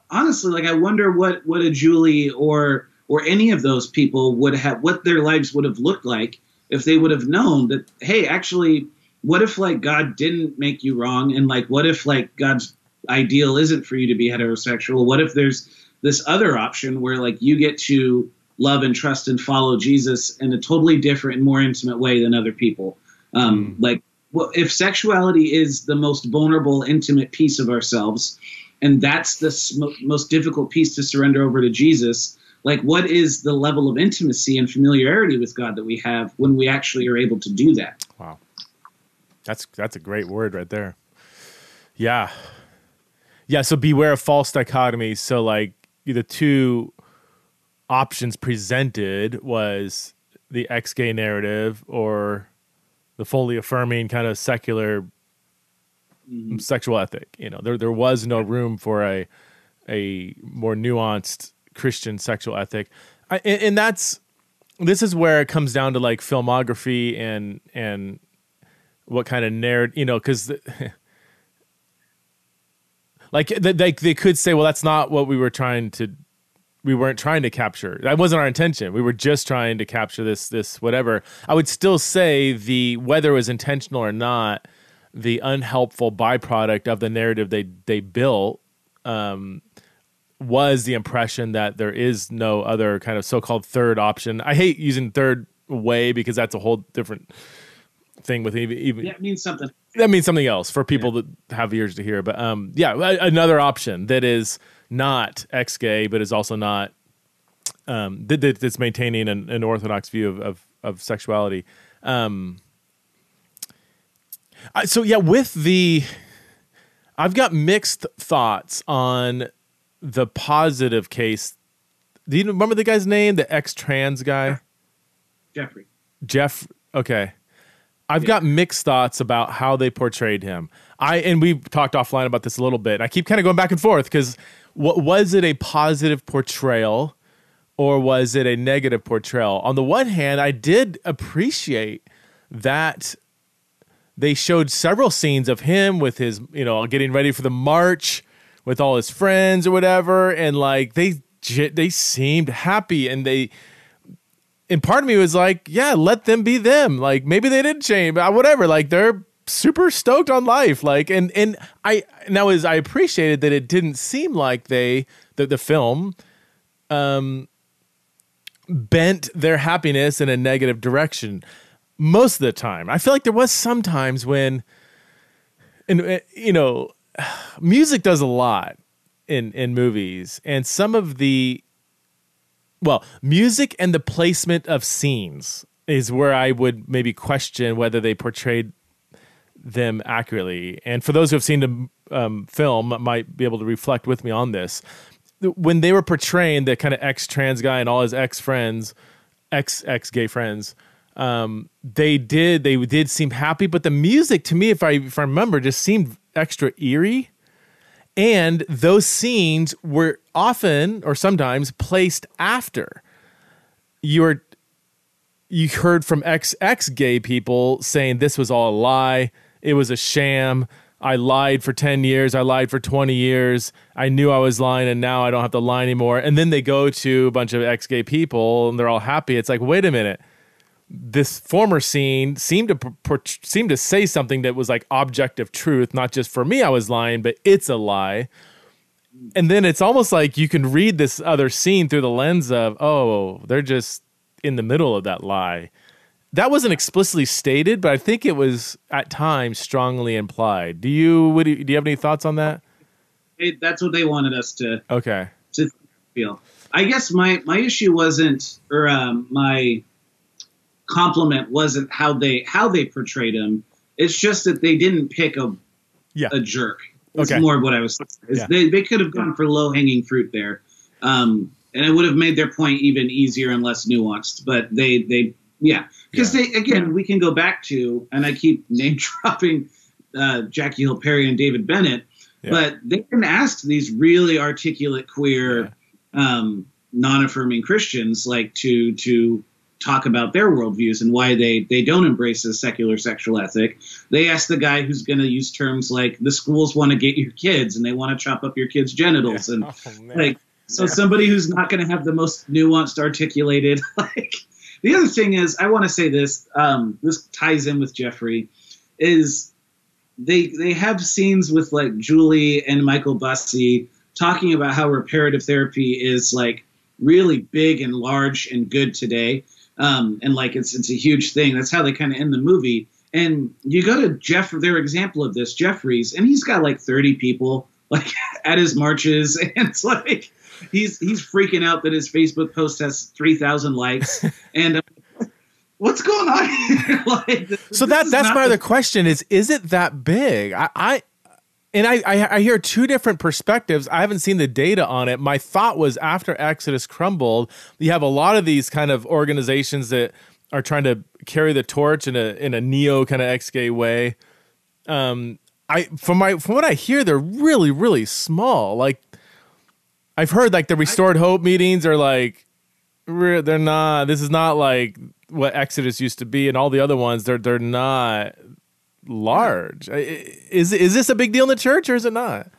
honestly like I wonder what what a Julie or or any of those people would have what their lives would have looked like if they would have known that hey actually what if like God didn't make you wrong and like what if like God's ideal isn't for you to be heterosexual what if there's this other option where like you get to love and trust and follow Jesus in a totally different and more intimate way than other people. Um, mm. Like, well, if sexuality is the most vulnerable, intimate piece of ourselves, and that's the sm- most difficult piece to surrender over to Jesus, like, what is the level of intimacy and familiarity with God that we have when we actually are able to do that? Wow. That's that's a great word right there. Yeah. Yeah, so beware of false dichotomies. So like the two options presented was the ex gay narrative or the fully affirming kind of secular mm-hmm. sexual ethic. You know, there there was no room for a a more nuanced Christian sexual ethic, I, and, and that's this is where it comes down to like filmography and and what kind of narrative you know because. like they, they could say well that's not what we were trying to we weren't trying to capture. That wasn't our intention. We were just trying to capture this this whatever. I would still say the whether it was intentional or not, the unhelpful byproduct of the narrative they they built um, was the impression that there is no other kind of so-called third option. I hate using third way because that's a whole different thing with even, even yeah, it means something. That means something else for people yeah. that have ears to hear. But um, yeah, another option that is not ex gay, but is also not um, that, that's maintaining an, an, orthodox view of of, of sexuality. Um, I, so yeah, with the, I've got mixed thoughts on the positive case. Do you remember the guy's name? The ex trans guy, Jeffrey. Jeff. Okay. I've yeah. got mixed thoughts about how they portrayed him. I and we talked offline about this a little bit. I keep kind of going back and forth because what was it a positive portrayal or was it a negative portrayal? On the one hand, I did appreciate that they showed several scenes of him with his, you know, getting ready for the march with all his friends or whatever, and like they they seemed happy and they. And part of me was like, yeah, let them be them. Like maybe they did change, but whatever. Like they're super stoked on life. Like, and and I now as I appreciated that it didn't seem like they the the film um bent their happiness in a negative direction most of the time. I feel like there was some times when and uh, you know music does a lot in in movies and some of the well, music and the placement of scenes is where I would maybe question whether they portrayed them accurately. And for those who have seen the um, film, might be able to reflect with me on this. When they were portraying the kind of ex trans guy and all his ex friends, ex ex gay friends, um, they did they did seem happy, but the music to me, if I if I remember, just seemed extra eerie. And those scenes were often or sometimes placed after you were you heard from ex gay people saying this was all a lie it was a sham. I lied for 10 years. I lied for 20 years. I knew I was lying and now I don't have to lie anymore. And then they go to a bunch of ex gay people and they're all happy. It's like, wait a minute. This former scene seemed to per- seemed to say something that was like objective truth, not just for me I was lying, but it's a lie. And then it's almost like you can read this other scene through the lens of, oh, they're just in the middle of that lie that wasn't explicitly stated, but I think it was at times strongly implied. Do you would you, do you have any thoughts on that? It, that's what they wanted us to okay to feel. I guess my my issue wasn't or um, my compliment wasn't how they how they portrayed him. It's just that they didn't pick a yeah. a jerk. It's okay. more of what I was. Yeah. They they could have gone for low hanging fruit there, um, and it would have made their point even easier and less nuanced. But they they yeah, because yeah. they again we can go back to, and I keep name dropping uh, Jackie Hill Perry and David Bennett, but they can ask these really articulate queer, um, non-affirming Christians like to to talk about their worldviews and why they they don't embrace a secular sexual ethic. They ask the guy who's going to use terms like the schools want to get your kids and they want to chop up your kids' genitals and oh, like so somebody who's not going to have the most nuanced articulated like the other thing is, I want to say this. Um, this ties in with Jeffrey. Is they they have scenes with like Julie and Michael Bussee talking about how reparative therapy is like really big and large and good today, um, and like it's it's a huge thing. That's how they kind of end the movie. And you go to Jeff, their example of this, Jeffries, and he's got like 30 people like at his marches, and it's like he's he's freaking out that his Facebook post has three thousand likes, and uh, what's going on like, so that that's my other question is is it that big? I, I and I, I, I hear two different perspectives. I haven't seen the data on it. My thought was after Exodus crumbled, you have a lot of these kind of organizations that are trying to carry the torch in a in a neo kind of ex gay way. Um, I from my from what I hear, they're really really small. Like I've heard like the restored hope meetings are like they're not. This is not like what Exodus used to be, and all the other ones. They're they're not large. Is is this a big deal in the church, or is it not?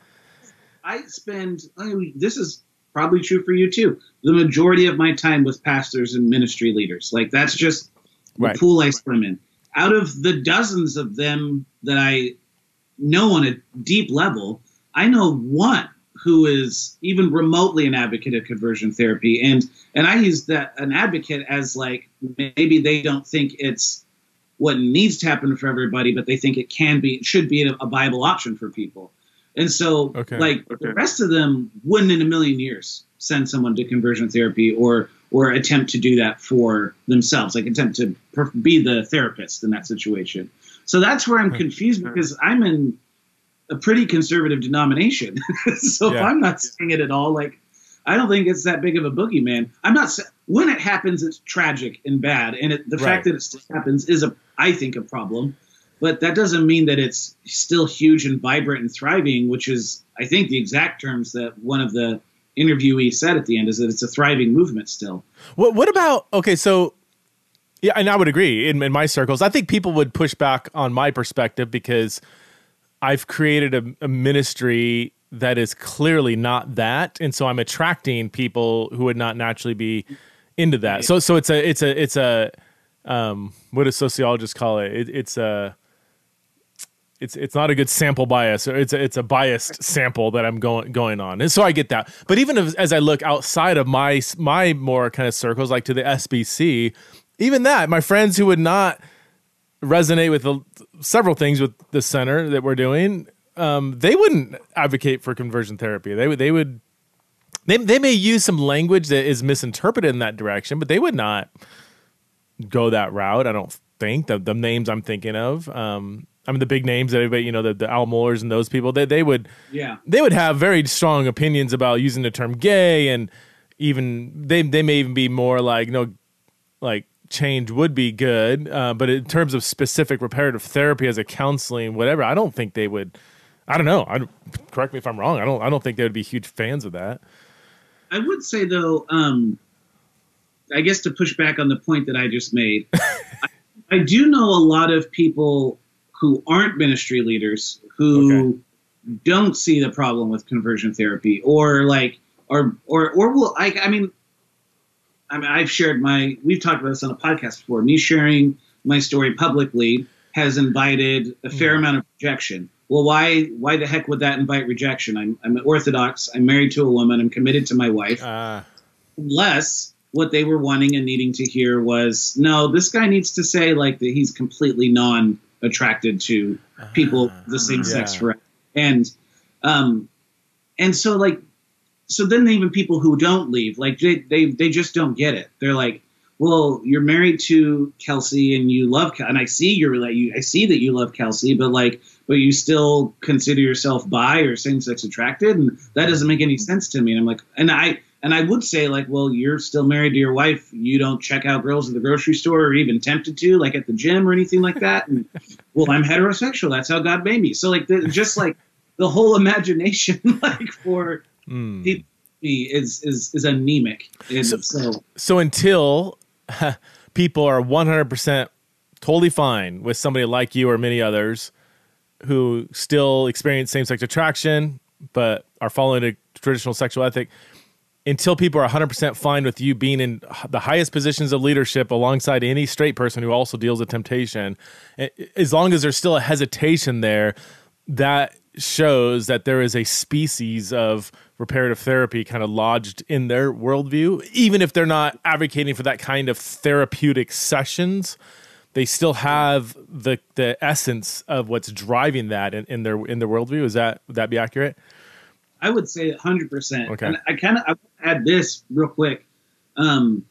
I spend. I mean, this is probably true for you too. The majority of my time with pastors and ministry leaders. Like that's just the right. pool I swim in. Out of the dozens of them that I know on a deep level, I know one who is even remotely an advocate of conversion therapy and and I use that an advocate as like maybe they don't think it's what needs to happen for everybody but they think it can be should be a, viable option for people and so okay. like okay. the rest of them wouldn't in a million years send someone to conversion therapy or or attempt to do that for themselves like attempt to be the therapist in that situation so that's where i'm hmm. confused because i'm in a pretty conservative denomination. so yeah. if I'm not saying it at all, like I don't think it's that big of a boogeyman. I'm not when it happens, it's tragic and bad, and it, the right. fact that it still happens is a, I think, a problem. But that doesn't mean that it's still huge and vibrant and thriving, which is, I think, the exact terms that one of the interviewees said at the end is that it's a thriving movement still. What, what about okay? So yeah, and I would agree in, in my circles. I think people would push back on my perspective because I've created a, a ministry that is clearly not that, and so I'm attracting people who would not naturally be into that. So so it's a it's a it's a um, what do sociologists call it? it it's a it's it's not a good sample bias or it's a, it's a biased sample that I'm going going on. And so I get that. But even as, as I look outside of my my more kind of circles like to the SBC, even that my friends who would not resonate with the, several things with the center that we're doing. Um, they wouldn't advocate for conversion therapy. They would they would they they may use some language that is misinterpreted in that direction, but they would not go that route. I don't think the the names I'm thinking of. Um, I mean the big names that everybody you know the, the Al Mohlers and those people. They they would yeah they would have very strong opinions about using the term gay and even they they may even be more like you know like change would be good. Uh, but in terms of specific reparative therapy as a counseling, whatever, I don't think they would. I don't know. I, correct me if I'm wrong. I don't. I don't think they would be huge fans of that. I would say though, um, I guess to push back on the point that I just made, I, I, do know a lot of people who aren't ministry leaders who okay. don't see the problem with conversion therapy, or like, or or or will. I, I mean, I mean, I've shared my, we've talked about this on a podcast before. Me sharing my story publicly has invited a fair mm. amount of rejection. Well, why, why the heck would that invite rejection? I'm, I'm Orthodox. I'm married to a woman. I'm committed to my wife. Uh. Unless what they were wanting and needing to hear was, no, this guy needs to say like that he's completely non attracted to people uh, the same yeah. sex for, and, um, and so like so then even people who don't leave, like they, they, they just don't get it. They're like, well, you're married to Kelsey and you love, and I see you're like, you, I see that you love Kelsey, but like, but you still consider yourself bi or same sex attracted, and that doesn't make any sense to me. And I'm like, and I, and I would say like, well, you're still married to your wife. You don't check out girls at the grocery store or even tempted to, like at the gym or anything like that. And well, I'm heterosexual. That's how God made me. So like, the, just like the whole imagination, like for mm. is is is anemic. And so, so, so until people are one hundred percent totally fine with somebody like you or many others who still experience same sex attraction but are following a traditional sexual ethic until people are 100% fine with you being in the highest positions of leadership alongside any straight person who also deals with temptation as long as there's still a hesitation there that shows that there is a species of reparative therapy kind of lodged in their worldview, even if they're not advocating for that kind of therapeutic sessions. They still have the the essence of what's driving that in, in their in their worldview. Is that would that be accurate? I would say 100. percent Okay. And I kind of I add this real quick. Um,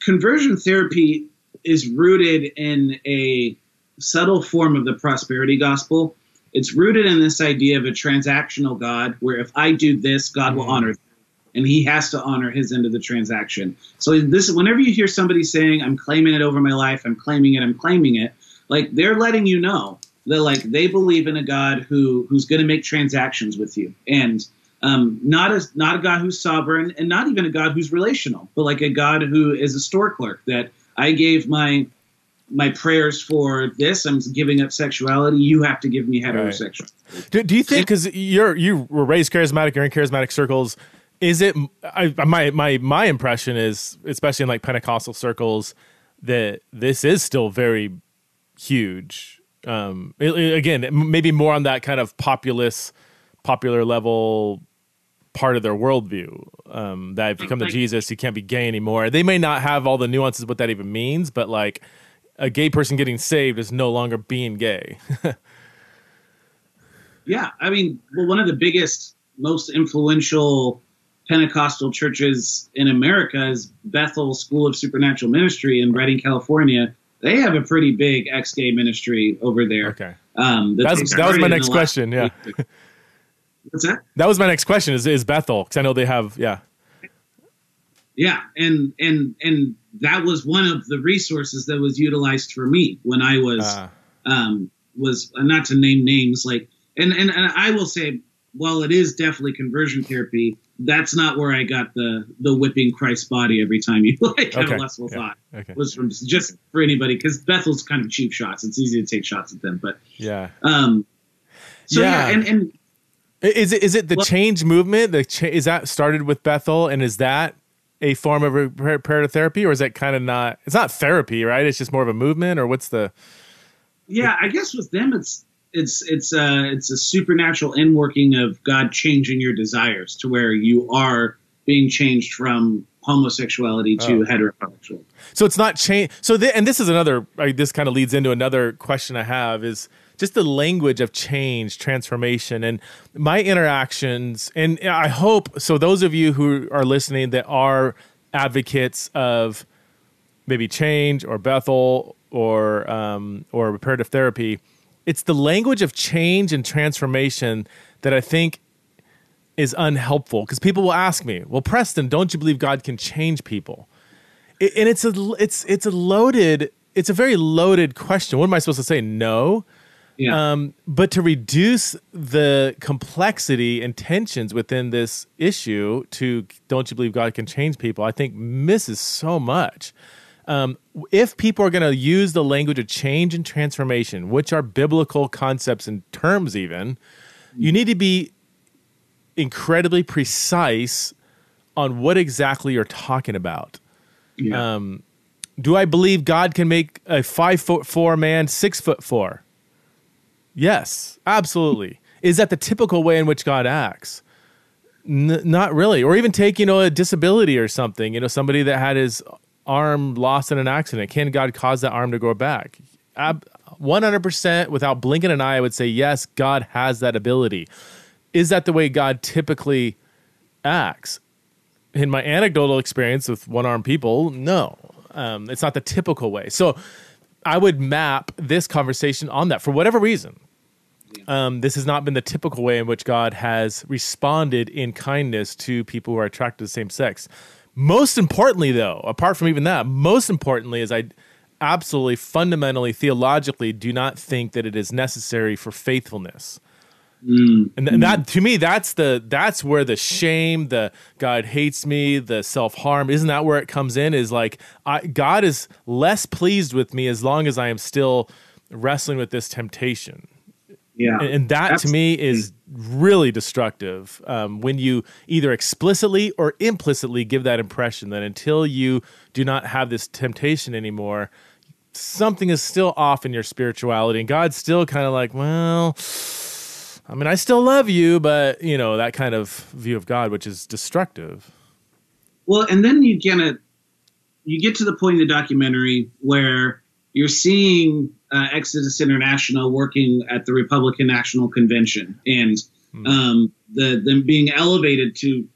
conversion therapy is rooted in a subtle form of the prosperity gospel. It's rooted in this idea of a transactional God, where if I do this, God will honor, that, and He has to honor His end of the transaction. So this, whenever you hear somebody saying, "I'm claiming it over my life," I'm claiming it, I'm claiming it, like they're letting you know that like they believe in a God who who's going to make transactions with you, and um, not as not a God who's sovereign, and not even a God who's relational, but like a God who is a store clerk that I gave my my prayers for this. I'm giving up sexuality. You have to give me heterosexual. Right. Do, do you think because you're you were raised charismatic, you're in charismatic circles? Is it I, my my my impression is, especially in like Pentecostal circles, that this is still very huge. Um, again, maybe more on that kind of populist, popular level part of their worldview. Um, that if you come to Jesus, you can't be gay anymore. They may not have all the nuances what that even means, but like a gay person getting saved is no longer being gay. yeah, I mean, well, one of the biggest, most influential Pentecostal churches in America is Bethel School of Supernatural Ministry in Redding, California. They have a pretty big ex-gay ministry over there. Okay, um, that, was, that was my next question. Yeah, what's that? That was my next question. Is is Bethel? Because I know they have. Yeah, yeah, and and and that was one of the resources that was utilized for me when I was uh. um, was uh, not to name names like and, and and I will say while it is definitely conversion therapy, that's not where I got the the whipping Christ body every time you like have okay. a lustful yeah. thought. Okay. Was from just for anybody because Bethel's kind of cheap shots. It's easy to take shots at them, but yeah. Um. So yeah, yeah and and is it is it the well, change movement? The cha- is that started with Bethel, and is that a form of reparative therapy, or is that kind of not? It's not therapy, right? It's just more of a movement, or what's the? Yeah, I guess with them, it's it's it's a uh, it's a supernatural inworking of God changing your desires to where you are being changed from homosexuality to oh. heterosexual. So it's not change. So th- and this is another. Right, this kind of leads into another question I have is just the language of change, transformation, and my interactions. And I hope so. Those of you who are listening that are advocates of maybe change or Bethel or um, or reparative therapy, it's the language of change and transformation that I think is unhelpful because people will ask me, "Well, Preston, don't you believe God can change people?" It, and it's a it's it's a loaded it's a very loaded question. What am I supposed to say? No. Yeah. Um, but to reduce the complexity and tensions within this issue to don't you believe God can change people, I think misses so much. Um, if people are going to use the language of change and transformation, which are biblical concepts and terms, even, you need to be incredibly precise on what exactly you're talking about. Yeah. Um, do I believe God can make a five foot four man six foot four? Yes, absolutely. Is that the typical way in which God acts? N- not really. Or even take, you know, a disability or something, you know, somebody that had his arm lost in an accident. Can God cause that arm to grow back? Ab- 100% without blinking an eye, I would say, yes, God has that ability. Is that the way God typically acts? In my anecdotal experience with one armed people, no. Um, it's not the typical way. So I would map this conversation on that for whatever reason. Um, this has not been the typical way in which God has responded in kindness to people who are attracted to the same sex. Most importantly, though, apart from even that, most importantly is I absolutely, fundamentally, theologically do not think that it is necessary for faithfulness. Mm. And, th- and, that to me, that's the that's where the shame, the God hates me, the self harm, isn't that where it comes in? Is like I, God is less pleased with me as long as I am still wrestling with this temptation. Yeah. And, and that to me is really destructive um, when you either explicitly or implicitly give that impression that until you do not have this temptation anymore, something is still off in your spirituality. And God's still kind of like, well, I mean, I still love you, but, you know, that kind of view of God, which is destructive. Well, and then you get it, you get to the point in the documentary where you're seeing uh, Exodus International working at the Republican National Convention and mm. um, the them being elevated to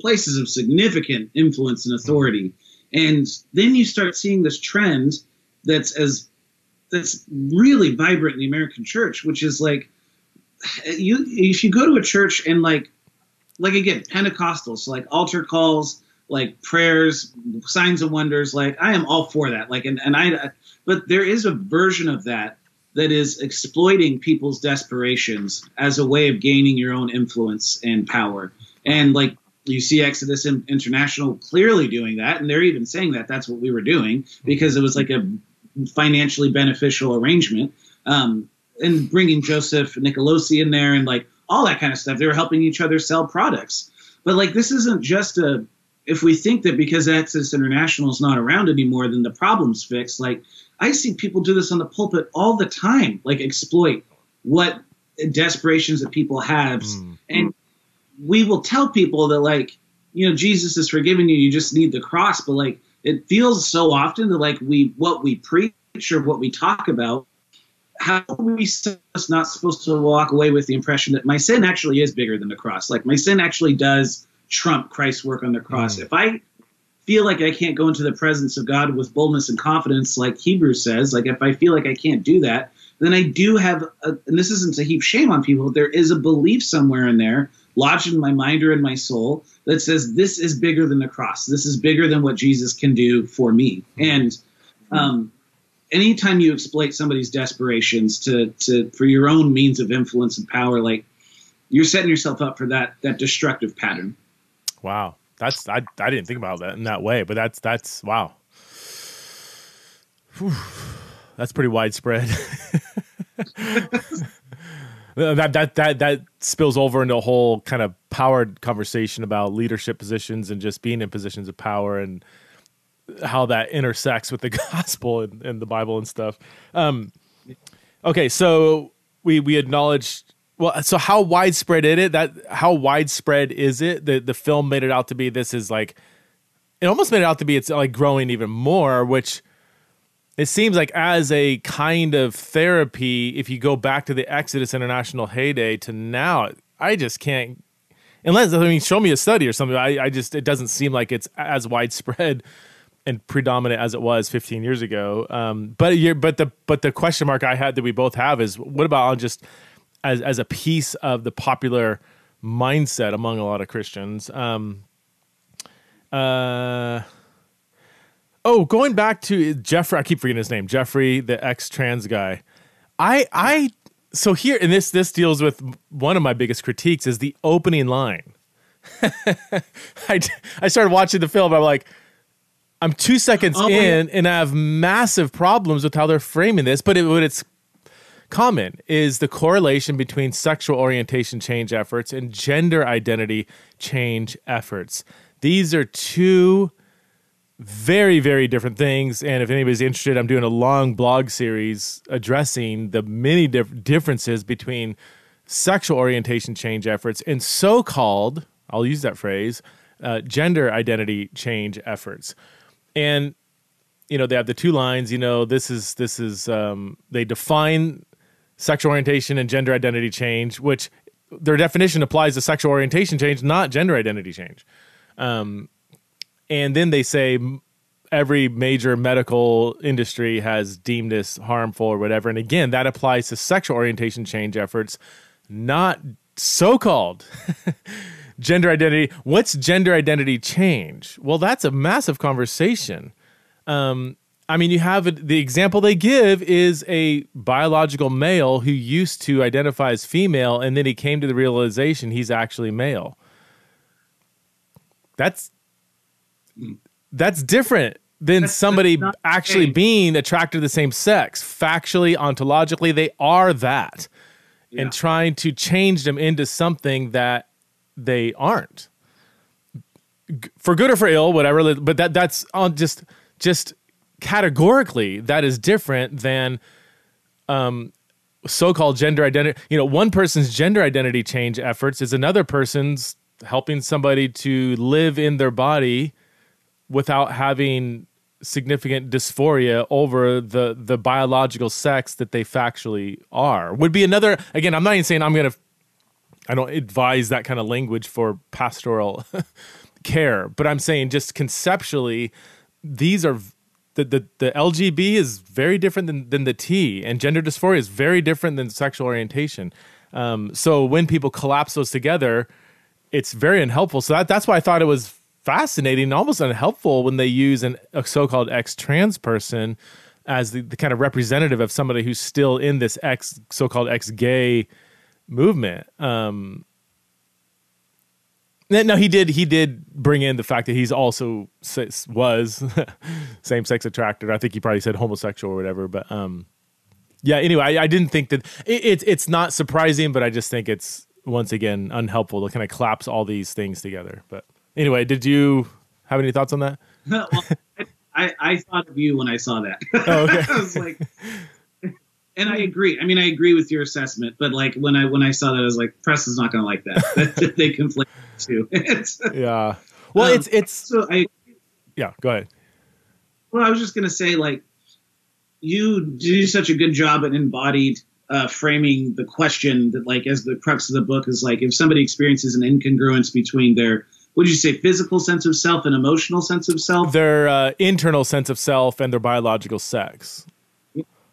places of significant influence and authority. And then you start seeing this trend that's as that's really vibrant in the American church, which is like you if you go to a church and like like again Pentecostals, so like altar calls, like prayers, signs and wonders, like I am all for that. Like and, and I but there is a version of that that is exploiting people's desperations as a way of gaining your own influence and power. And like you see Exodus International clearly doing that, and they're even saying that that's what we were doing because it was like a financially beneficial arrangement. Um, and bringing Joseph Nicolosi in there and like all that kind of stuff. They were helping each other sell products. But like this isn't just a if we think that because Exodus International is not around anymore, then the problem's fixed. Like I see people do this on the pulpit all the time, like exploit what desperations that people have. Mm. And we will tell people that like, you know, Jesus has forgiven you, you just need the cross, but like it feels so often that like we what we preach or what we talk about how are we just not supposed to walk away with the impression that my sin actually is bigger than the cross like my sin actually does trump christ's work on the cross mm. if i feel like i can't go into the presence of god with boldness and confidence like hebrews says like if i feel like i can't do that then i do have a, and this isn't to heap shame on people there is a belief somewhere in there lodged in my mind or in my soul that says this is bigger than the cross. This is bigger than what Jesus can do for me. And um, anytime you exploit somebody's desperations to to for your own means of influence and power, like you're setting yourself up for that that destructive pattern. Wow, that's I I didn't think about that in that way, but that's that's wow. Whew. That's pretty widespread. that that that that spills over into a whole kind of powered conversation about leadership positions and just being in positions of power and how that intersects with the gospel and, and the Bible and stuff. Um, okay, so we we acknowledged. Well, so how widespread is it? That how widespread is it? The the film made it out to be this is like, it almost made it out to be it's like growing even more, which it seems like as a kind of therapy, if you go back to the Exodus International heyday to now, I just can't. Unless I mean, show me a study or something. I, I just it doesn't seem like it's as widespread and predominant as it was 15 years ago. Um, but you but the but the question mark I had that we both have is what about on just as as a piece of the popular mindset among a lot of Christians. Um, uh, Oh, going back to Jeffrey, I keep forgetting his name. Jeffrey, the ex trans guy. I I so here and this this deals with one of my biggest critiques is the opening line. I I started watching the film. I'm like, I'm two seconds oh, in, and I have massive problems with how they're framing this. But it, what it's common is the correlation between sexual orientation change efforts and gender identity change efforts. These are two very very different things and if anybody's interested i'm doing a long blog series addressing the many dif- differences between sexual orientation change efforts and so-called i'll use that phrase uh, gender identity change efforts and you know they have the two lines you know this is this is um, they define sexual orientation and gender identity change which their definition applies to sexual orientation change not gender identity change um, and then they say every major medical industry has deemed this harmful or whatever. And again, that applies to sexual orientation change efforts, not so called gender identity. What's gender identity change? Well, that's a massive conversation. Um, I mean, you have the example they give is a biological male who used to identify as female, and then he came to the realization he's actually male. That's that's different than that's, somebody that's actually being attracted to the same sex. Factually, ontologically, they are that. Yeah. And trying to change them into something that they aren't. For good or for ill, whatever, but that that's on just just categorically that is different than um so-called gender identity you know one person's gender identity change efforts is another person's helping somebody to live in their body without having significant dysphoria over the the biological sex that they factually are. Would be another again i'm not even saying i'm gonna i don't advise that kind of language for pastoral care but i'm saying just conceptually these are the, the, the LGB is very different than, than the T, and gender dysphoria is very different than sexual orientation. Um, so when people collapse those together, it's very unhelpful. So that, that's why I thought it was fascinating almost unhelpful when they use an, a so-called ex-trans person as the, the kind of representative of somebody who's still in this ex so-called ex-gay movement. Um, no, he did. He did bring in the fact that he's also was same sex attracted. I think he probably said homosexual or whatever. But um, yeah. Anyway, I, I didn't think that it, it, it's not surprising, but I just think it's once again unhelpful to kind of collapse all these things together. But anyway, did you have any thoughts on that? well, I, I thought of you when I saw that. Oh, okay. I was like, and I agree. I mean, I agree with your assessment, but like when I when I saw that, I was like, press is not going to like that. they conflict too. yeah. Well, um, it's it's so I. Yeah. Go ahead. Well, I was just going to say, like, you do such a good job at embodied uh, framing the question that, like, as the crux of the book is like, if somebody experiences an incongruence between their what would you say physical sense of self and emotional sense of self? Their uh, internal sense of self and their biological sex.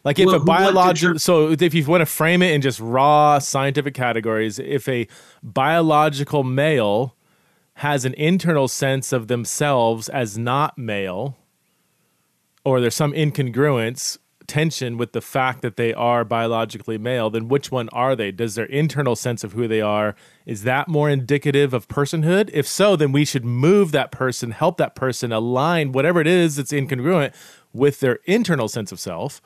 Like if well, a biological, so if you want to frame it in just raw scientific categories, if a biological male has an internal sense of themselves as not male, or there's some incongruence, tension with the fact that they are biologically male, then which one are they? Does their internal sense of who they are is that more indicative of personhood? If so, then we should move that person, help that person align whatever it is that's incongruent with their internal sense of self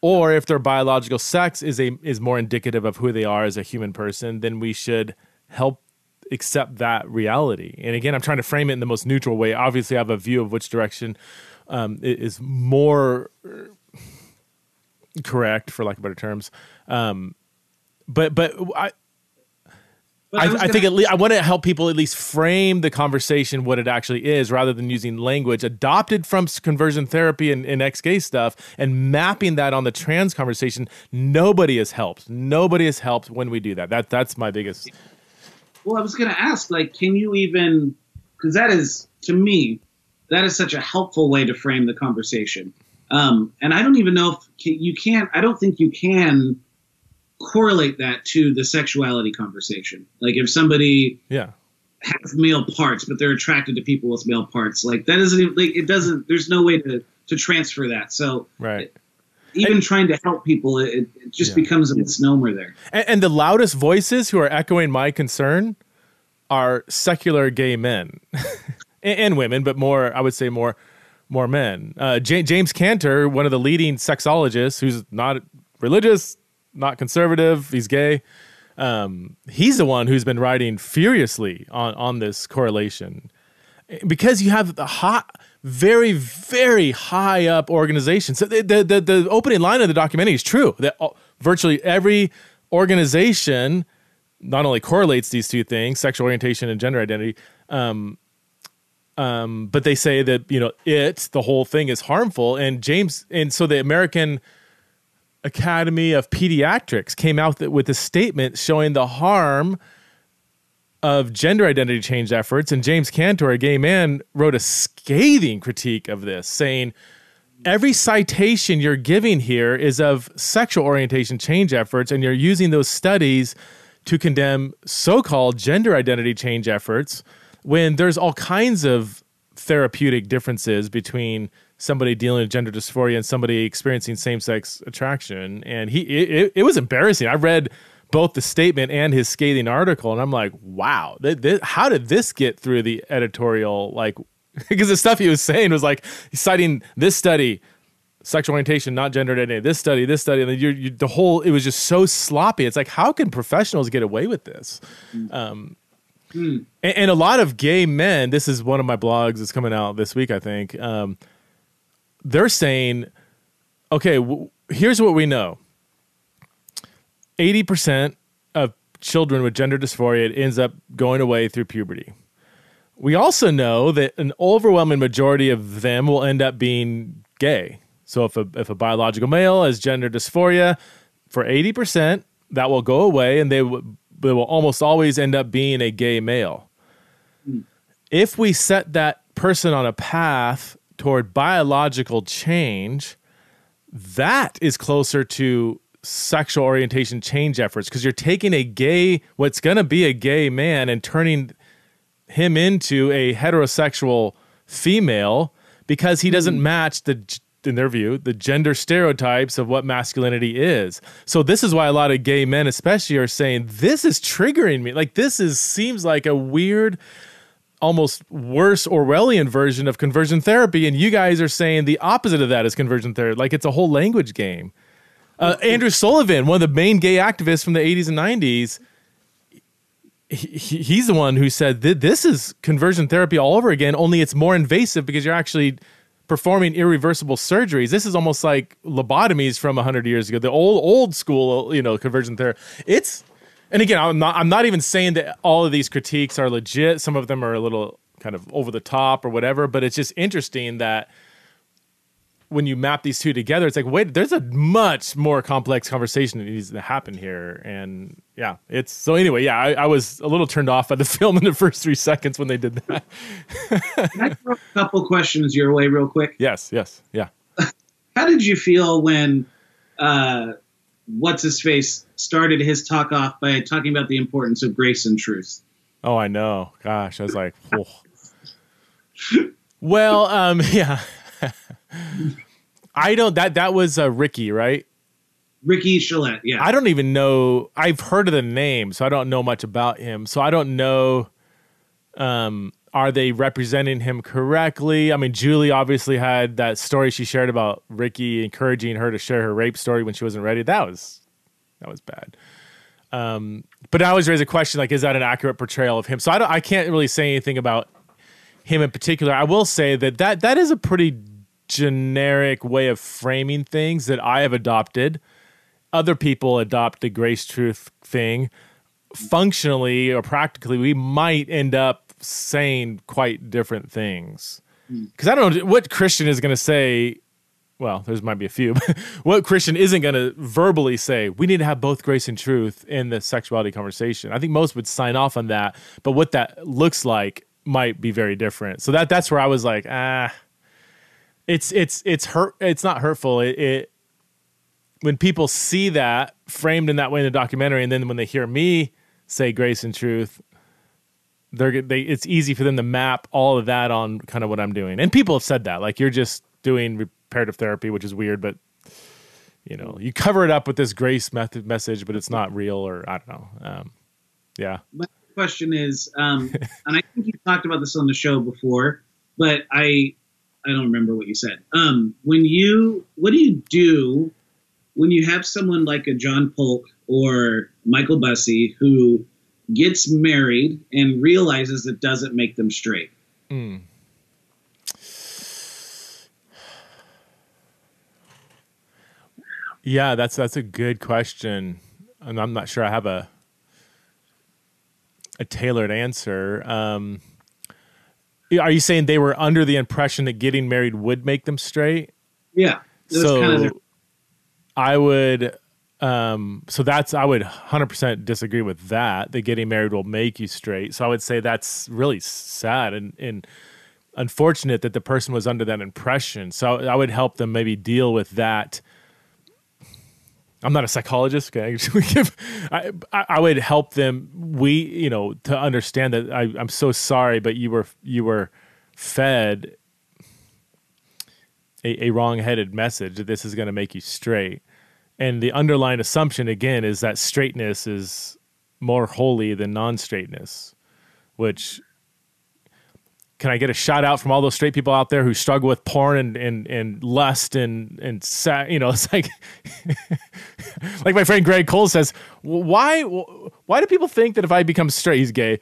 or if their biological sex is a is more indicative of who they are as a human person, then we should help accept that reality. And again, I'm trying to frame it in the most neutral way. Obviously, I have a view of which direction um, is more correct, for lack of better terms. Um, but but I, I, I, think at least I want to help people at least frame the conversation what it actually is, rather than using language adopted from conversion therapy and, and ex-gay stuff and mapping that on the trans conversation. Nobody has helped. Nobody has helped when we do that. That that's my biggest. Well, I was going to ask, like, can you even? Because that is to me, that is such a helpful way to frame the conversation. Um, and I don't even know if you can't. I don't think you can correlate that to the sexuality conversation. Like if somebody yeah has male parts, but they're attracted to people with male parts, like that isn't even, like it doesn't. There's no way to to transfer that. So right. even and, trying to help people, it, it just yeah. becomes a misnomer there. And, and the loudest voices who are echoing my concern are secular gay men and, and, women, but more, I would say more, more men. Uh, J- James Cantor, one of the leading sexologists, who's not religious, not conservative. He's gay. Um, he's the one who's been writing furiously on on this correlation because you have the hot, very very high up organizations. So the, the the, the opening line of the documentary is true that virtually every organization not only correlates these two things, sexual orientation and gender identity. Um, um, but they say that you know it, the whole thing is harmful, and James, and so the American Academy of Pediatrics came out with a statement showing the harm of gender identity change efforts. And James Cantor, a gay man, wrote a scathing critique of this, saying, Every citation you're giving here is of sexual orientation change efforts, and you're using those studies to condemn so called gender identity change efforts when there's all kinds of therapeutic differences between somebody dealing with gender dysphoria and somebody experiencing same-sex attraction. And he it, it was embarrassing. I read both the statement and his scathing article and i'm like wow th- th- how did this get through the editorial? Like because the stuff he was saying was like citing this study sexual orientation not gender identity this study this study and you, you, the whole it was just so sloppy. It's like how can professionals get away with this? Mm. um, mm. and, and, a lot of gay men this is one of my blogs that's coming out this week i think um, they're saying, okay, w- here's what we know 80% of children with gender dysphoria ends up going away through puberty. We also know that an overwhelming majority of them will end up being gay. So if a, if a biological male has gender dysphoria, for 80%, that will go away and they, w- they will almost always end up being a gay male. Mm. If we set that person on a path toward biological change, that is closer to sexual orientation change efforts because you're taking a gay, what's going to be a gay man, and turning him into a heterosexual female because he doesn't match the in their view the gender stereotypes of what masculinity is. So this is why a lot of gay men especially are saying this is triggering me. Like this is seems like a weird almost worse orwellian version of conversion therapy and you guys are saying the opposite of that is conversion therapy. Like it's a whole language game. Uh, andrew sullivan one of the main gay activists from the 80s and 90s he, he's the one who said this is conversion therapy all over again only it's more invasive because you're actually performing irreversible surgeries. This is almost like lobotomies from 100 years ago. The old old school you know conversion therapy it's and again i'm not i'm not even saying that all of these critiques are legit. Some of them are a little kind of over the top or whatever but it's just interesting that when you map these two together, it's like, wait, there's a much more complex conversation that needs to happen here. And yeah, it's so anyway, yeah, I, I was a little turned off by the film in the first three seconds when they did that. Can I throw a couple questions your way, real quick? Yes, yes, yeah. How did you feel when uh, what's his face started his talk off by talking about the importance of grace and truth? Oh, I know. Gosh, I was like, oh. well, um, yeah. I don't that that was uh, Ricky, right? Ricky Chelette, yeah. I don't even know. I've heard of the name, so I don't know much about him. So I don't know. Um, are they representing him correctly? I mean, Julie obviously had that story she shared about Ricky encouraging her to share her rape story when she wasn't ready. That was that was bad. Um, but I always raise a question like, is that an accurate portrayal of him? So I don't, I can't really say anything about him in particular. I will say that that that is a pretty generic way of framing things that I have adopted. Other people adopt the grace truth thing. Functionally or practically, we might end up saying quite different things. Because I don't know what Christian is going to say. Well, there's might be a few. But what Christian isn't going to verbally say? We need to have both grace and truth in the sexuality conversation. I think most would sign off on that, but what that looks like might be very different. So that that's where I was like, ah, it's it's it's hurt. It's not hurtful. It, it when people see that framed in that way in the documentary, and then when they hear me say grace and truth, they're they. It's easy for them to map all of that on kind of what I'm doing. And people have said that, like you're just doing reparative therapy, which is weird, but you know, you cover it up with this grace method message, but it's not real, or I don't know. Um, yeah. My question is, um, and I think you talked about this on the show before, but I I don't remember what you said. Um, when you, what do you do when you have someone like a John Paulk or Michael Bussee who gets married and realizes it doesn't make them straight? Mm. Yeah, that's that's a good question, and I'm not sure I have a a tailored answer. Um, are you saying they were under the impression that getting married would make them straight? Yeah. So kind of I would um so that's I would 100% disagree with that that getting married will make you straight. So I would say that's really sad and and unfortunate that the person was under that impression. So I would help them maybe deal with that I'm not a psychologist. Okay, I, I would help them. We, you know, to understand that I, I'm so sorry, but you were you were fed a, a wrong-headed message that this is going to make you straight, and the underlying assumption again is that straightness is more holy than non-straightness, which can I get a shout out from all those straight people out there who struggle with porn and and, and lust and and sa- you know it's like like my friend Greg Cole says why why do people think that if I become straight he's gay?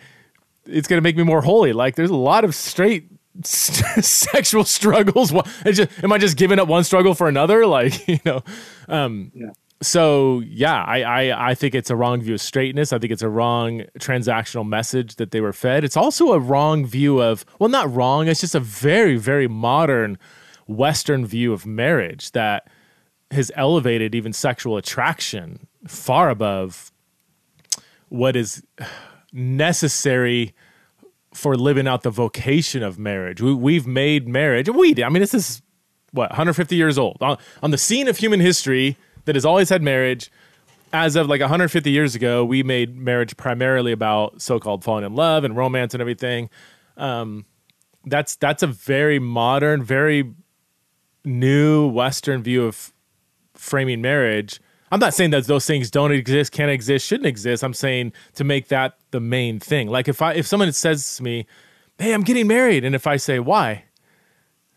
It's going to make me more holy. Like there's a lot of straight sexual struggles just, am I just giving up one struggle for another like you know um, yeah so yeah, I, I I think it's a wrong view of straightness. I think it's a wrong transactional message that they were fed. It's also a wrong view of well, not wrong. It's just a very very modern Western view of marriage that has elevated even sexual attraction far above what is necessary for living out the vocation of marriage. We, we've made marriage, we. I mean, this is what 150 years old on, on the scene of human history that has always had marriage. As of like 150 years ago, we made marriage primarily about so-called falling in love and romance and everything. Um, that's that's a very modern, very new Western view of framing marriage. I'm not saying that those things don't exist, can't exist, shouldn't exist. I'm saying to make that the main thing. Like if I if someone says to me, "Hey, I'm getting married," and if I say, "Why?"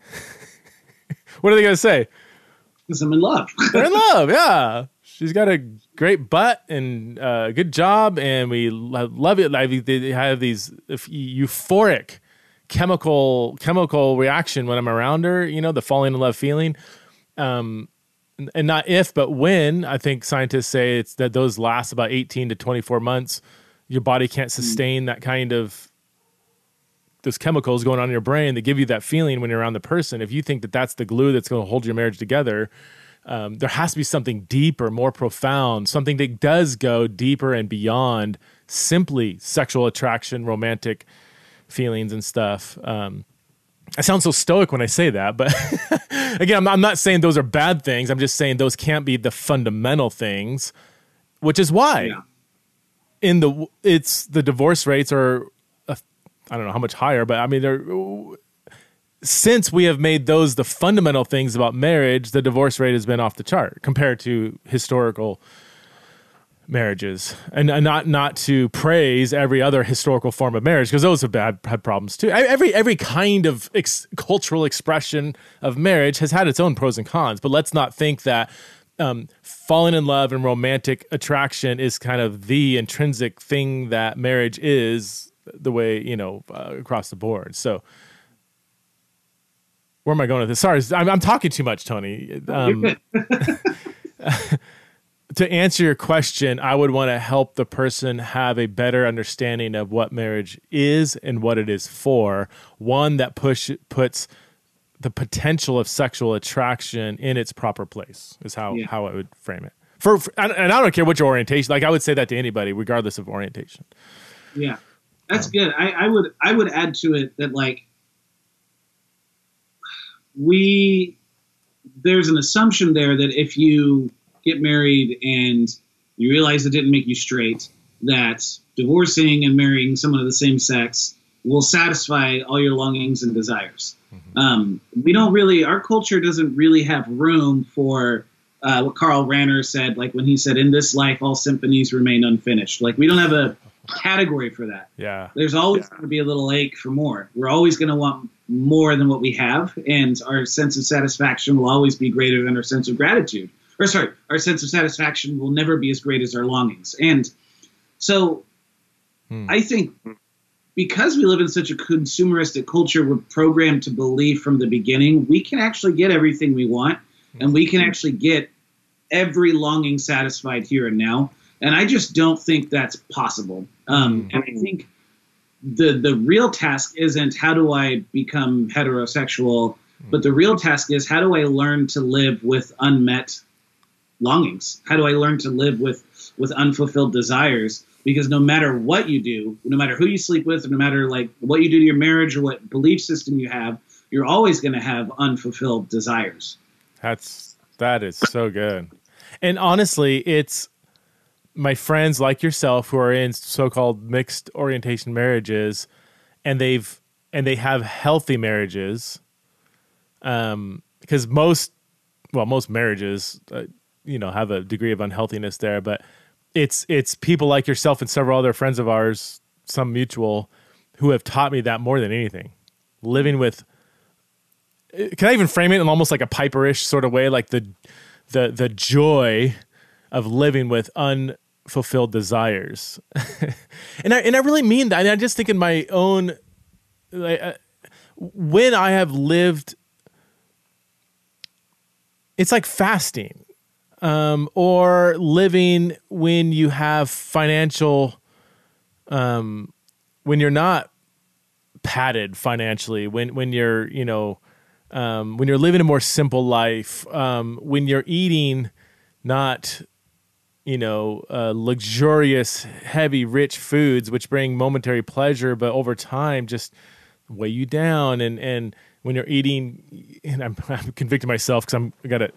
what are they going to say? Because I'm in love. They're in love. Yeah, she's got a great butt and a uh, good job, and we love it. Like they have these euphoric chemical chemical reaction when I'm around her. You know, the falling in love feeling. Um, and not if, but when. I think scientists say it's that those last about 18 to 24 months. Your body can't hmm. sustain that kind of those chemicals going on in your brain that give you that feeling when you're around the person. If you think that that's the glue that's going to hold your marriage together, um, there has to be something deeper, more profound, something that does go deeper and beyond simply sexual attraction, romantic feelings, and stuff. Um, I sound so stoic when I say that, but again, I'm not, I'm not, saying those are bad things. I'm just saying those can't be the fundamental things, which is why yeah. in the it's the divorce rates are uh, I don't know how much higher, but I mean, they're since we have made those the fundamental things about marriage, the divorce rate has been off the chart compared to historical marriages, and, and not not to praise every other historical form of marriage because those have bad had problems too. Every every kind of ex- cultural expression of marriage has had its own pros and cons, but let's not think that um, falling in love and romantic attraction is kind of the intrinsic thing that marriage is the way you know uh, across the board. So where am I going with this? Sorry, I'm, I'm talking too much, Tony. Um, to answer your question, I would want to help the person have a better understanding of what marriage is and what it is for. One that push puts the potential of sexual attraction in its proper place is how yeah. how I would frame it. For, for and I don't care what your orientation. Like I would say that to anybody, regardless of orientation. Yeah. That's good. I, I would I would add to it that like we there's an assumption there that if you get married and you realize it didn't make you straight, that divorcing and marrying someone of the same sex will satisfy all your longings and desires. Mm-hmm. Um, we don't really, our culture doesn't really have room for uh, what Karl Rahner said, like when he said, "In this life, all symphonies remain unfinished." Like we don't have a category for that. Yeah. There's always yeah. going to be a little ache for more. We're always going to want more than what we have, and our sense of satisfaction will always be greater than our sense of gratitude. Or sorry, our sense of satisfaction will never be as great as our longings. And so, hmm. I think because we live in such a consumeristic culture, we're programmed to believe from the beginning we can actually get everything we want, and we can actually get every longing satisfied here and now. And I just don't think that's possible. Um, mm-hmm. And I think the the real task isn't how do I become heterosexual, but the real task is how do I learn to live with unmet longings? How do I learn to live with with unfulfilled desires? Because no matter what you do, no matter who you sleep with, no matter like what you do to your marriage or what belief system you have, you're always going to have unfulfilled desires. That's that is so good. And honestly, it's my friends like yourself who are in so-called mixed orientation marriages and they've and they have healthy marriages um because most well most marriages uh, you know have a degree of unhealthiness there but it's it's people like yourself and several other friends of ours some mutual who have taught me that more than anything living with can i even frame it in almost like a piperish sort of way like the the the joy of living with unfulfilled desires. and I and I really mean that. I, I just think in my own like, uh, when I have lived it's like fasting um, or living when you have financial um, when you're not padded financially when when you're you know um, when you're living a more simple life um, when you're eating not you know, uh, luxurious, heavy, rich foods, which bring momentary pleasure, but over time just weigh you down. And and when you're eating, and I'm, I'm convicting myself because I'm I got a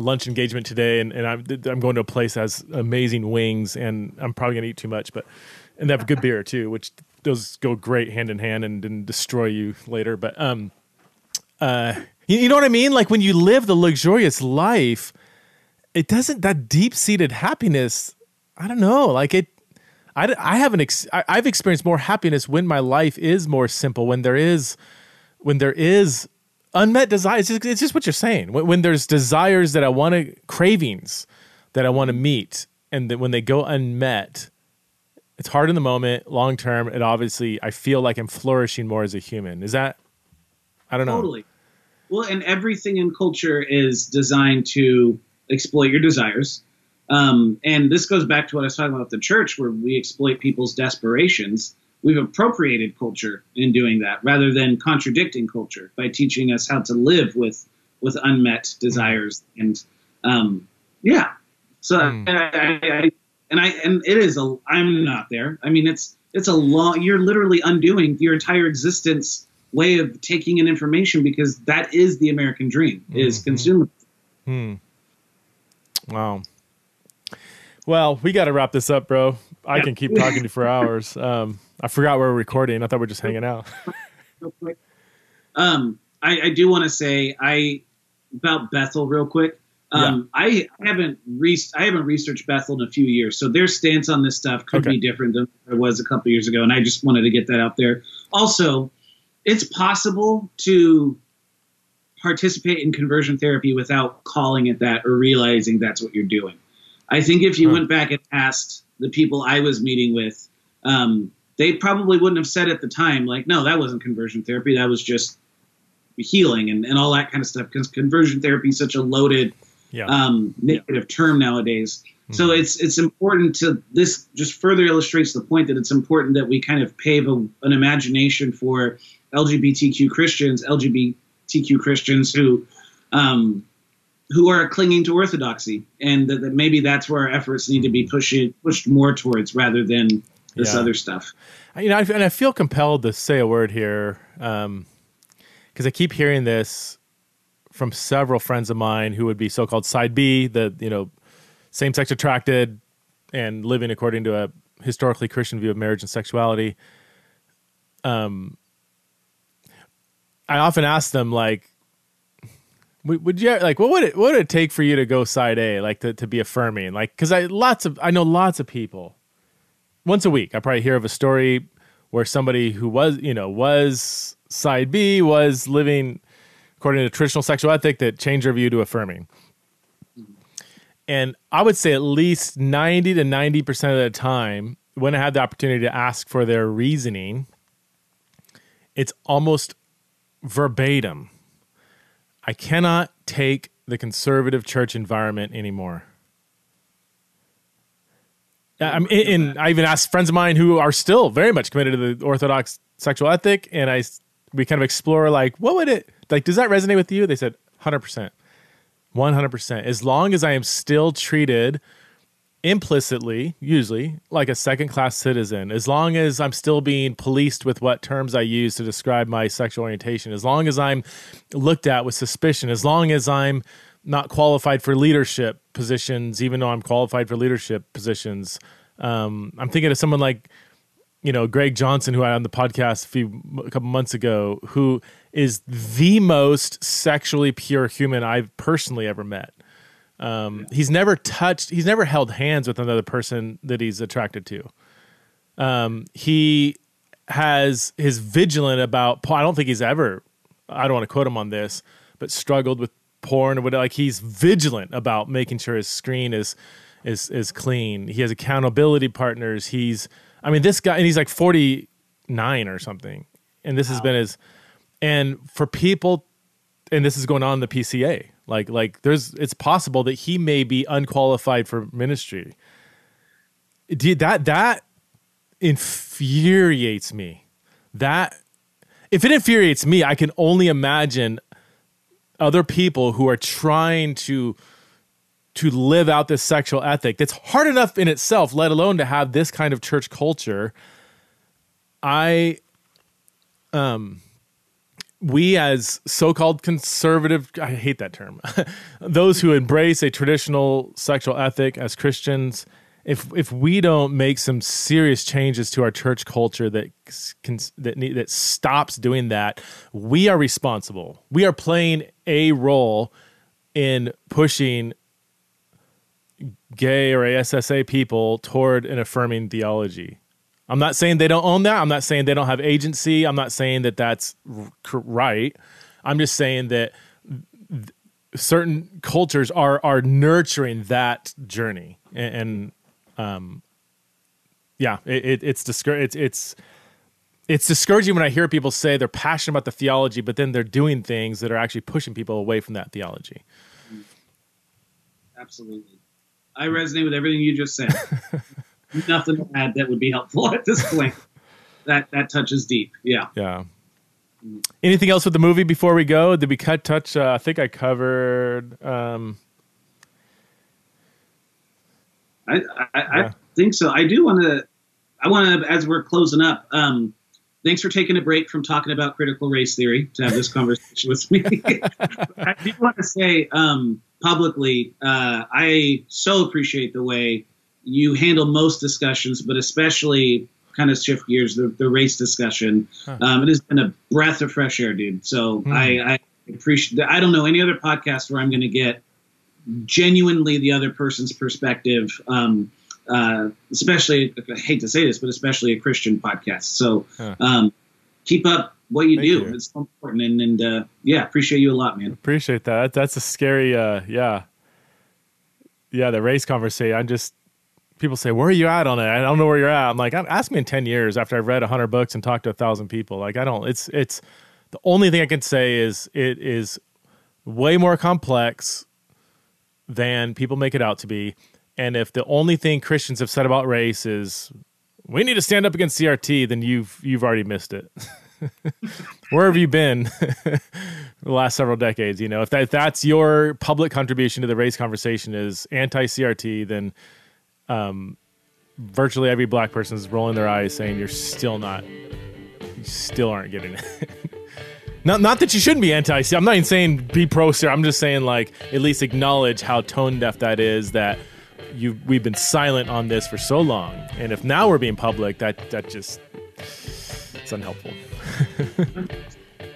lunch engagement today, and, and I'm I'm going to a place that has amazing wings, and I'm probably gonna eat too much, but and they have good beer too, which those go great hand in hand and, and destroy you later. But um, uh, you, you know what I mean? Like when you live the luxurious life it doesn't that deep seated happiness. I don't know. Like it, I, I haven't. Ex, I, I've experienced more happiness when my life is more simple. When there is, when there is unmet desires. It's, it's just what you're saying. When, when there's desires that I want to, cravings that I want to meet, and that when they go unmet, it's hard in the moment. Long term, it obviously I feel like I'm flourishing more as a human. Is that? I don't know. Totally. Well, and everything in culture is designed to exploit your desires. Um, and this goes back to what I was talking about the church, where we exploit people's desperations. We've appropriated culture in doing that, rather than contradicting culture by teaching us how to live with with unmet desires. And um, yeah, so mm. I, I, and I and it is a. I'm not there. I mean, it's it's a long. You're literally undoing your entire existence way of taking in information because that is the American dream is mm-hmm. consumer. Hmm. Wow. Well, we got to wrap this up, bro. I can keep talking to you for hours. Um, I forgot we are recording. I thought we are just hanging out. um, I, I do want to say I about Bethel real quick. Um, yeah. I haven't re- I haven't researched Bethel in a few years, so their stance on this stuff could okay. be different than it was a couple years ago, and I just wanted to get that out there. Also, it's possible to participate in conversion therapy without calling it that or realizing that's what you're doing. I think if you huh. went back and asked the people I was meeting with, um, they probably wouldn't have said at the time, like, no, that wasn't conversion therapy. That was just healing and, and all that kind of stuff. Because conversion therapy is such a loaded, yeah. um, negative yeah. term nowadays. Mm-hmm. So it's it's important to this just further illustrates the point that it's important that we kind of pave a, an imagination for LGBTQ Christians, LGBTQ Christians who um, who are clinging to orthodoxy, and that, that, maybe that's where our efforts need to be pushed pushed more towards rather than this yeah. other stuff. You know, and I feel compelled to say a word here because um, I keep hearing this from several friends of mine who would be so-called side B, the you know, same-sex attracted and living according to a historically Christian view of marriage and sexuality. Um, I often ask them like, would you like what would it what would it take for you to go side A like to, to be affirming like because I lots of I know lots of people once a week I probably hear of a story where somebody who was you know was side B was living according to traditional sexual ethic that changed their view to affirming and I would say at least 90 to 90 percent of the time when I had the opportunity to ask for their reasoning it's almost verbatim. I cannot take the conservative church environment anymore. I'm in, in, I even asked friends of mine who are still very much committed to the Orthodox sexual ethic, and I we kind of explore like what would it like? Does that resonate with you? They said hundred percent, one hundred percent. As long as I am still treated implicitly, usually, like a second class citizen, as long as I'm still being policed with what terms I use to describe my sexual orientation, as long as I'm looked at with suspicion, as long as I'm not qualified for leadership positions, even though I'm qualified for leadership positions. Um, I'm thinking of someone like, you know, Greg Johnson, who I had on the podcast a few a couple months ago, who is the most sexually pure human I've personally ever met. Um, he's never touched, he's never held hands with another person that he's attracted to. Um, he has his vigilant about. I don't think he's ever. I don't want to quote him on this, but struggled with porn or whatever. Like he's vigilant about making sure his screen is is is clean. He has accountability partners. He's. I mean, this guy, and he's like forty nine or something, and this wow. has been his. And for people, and this is going on in the PCA. Like like there's it's possible that he may be unqualified for ministry. Dude, That that infuriates me. That if it infuriates me, I can only imagine other people who are trying to to live out this sexual ethic that's hard enough in itself, let alone to have this kind of church culture. I, um, we as so-called conservative i hate that term those who embrace a traditional sexual ethic as christians if if we don't make some serious changes to our church culture that can, that that stops doing that we are responsible we are playing a role in pushing gay or ASSA people toward an affirming theology I'm not saying they don't own that. I'm not saying they don't have agency. I'm not saying that that's right. I'm just saying that certain cultures are are nurturing that journey, and, and um, yeah, it, it, it's discour- it's it's it's discouraging when I hear people say they're passionate about the theology, but then they're doing things that are actually pushing people away from that theology. Absolutely, I resonate with everything you just said. nothing to add that would be helpful at this point. that that touches deep. Yeah. Yeah. Anything else with the movie before we go? Did we cut touch? Uh, I think I covered. Um, I I, yeah. I, think so. I do want to. I want to, as we're closing up. Um, thanks for taking a break from talking about critical race theory to have this conversation with me. I do want to say um, publicly, uh, I so appreciate the way you handle most discussions, but especially kind of shift gears the, the race discussion. Huh. Um, it has been a breath of fresh air, dude. So hmm. I, I appreciate. I don't know any other podcast where I'm going to get genuinely the other person's perspective. Um, uh, especially, I hate to say this, but especially a Christian podcast. So huh. um, keep up what you Thank do. You. It's so important. And, and uh, yeah, appreciate you a lot, man. Appreciate that. That's a scary, uh, yeah. Yeah, the race conversation. I'm just people say, "Where are you at on it?" I don't know where you're at. I'm like, ask me in ten years after I've read hundred books and talked to a thousand people. Like, I don't. It's it's the only thing I can say is it is way more complex than people make it out to be. And if the only thing Christians have said about race is we need to stand up against CRT, then you've you've already missed it. Where have you been the last several decades? You know, if, that, if that's your public contribution to the race conversation is anti CRT, then um, virtually every black person is rolling their eyes saying you're still not you still aren't getting it not not that you shouldn't be anti i'm not even saying be pro sir i'm just saying like at least acknowledge how tone deaf that is that you we've been silent on this for so long. And if now we're being public that that just it's unhelpful.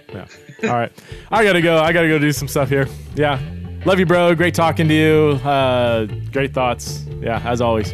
Yeah. All right. I gotta go. I gotta go do some stuff here. Yeah. Love you, bro. Great talking to you. Uh, great thoughts. Yeah, as always.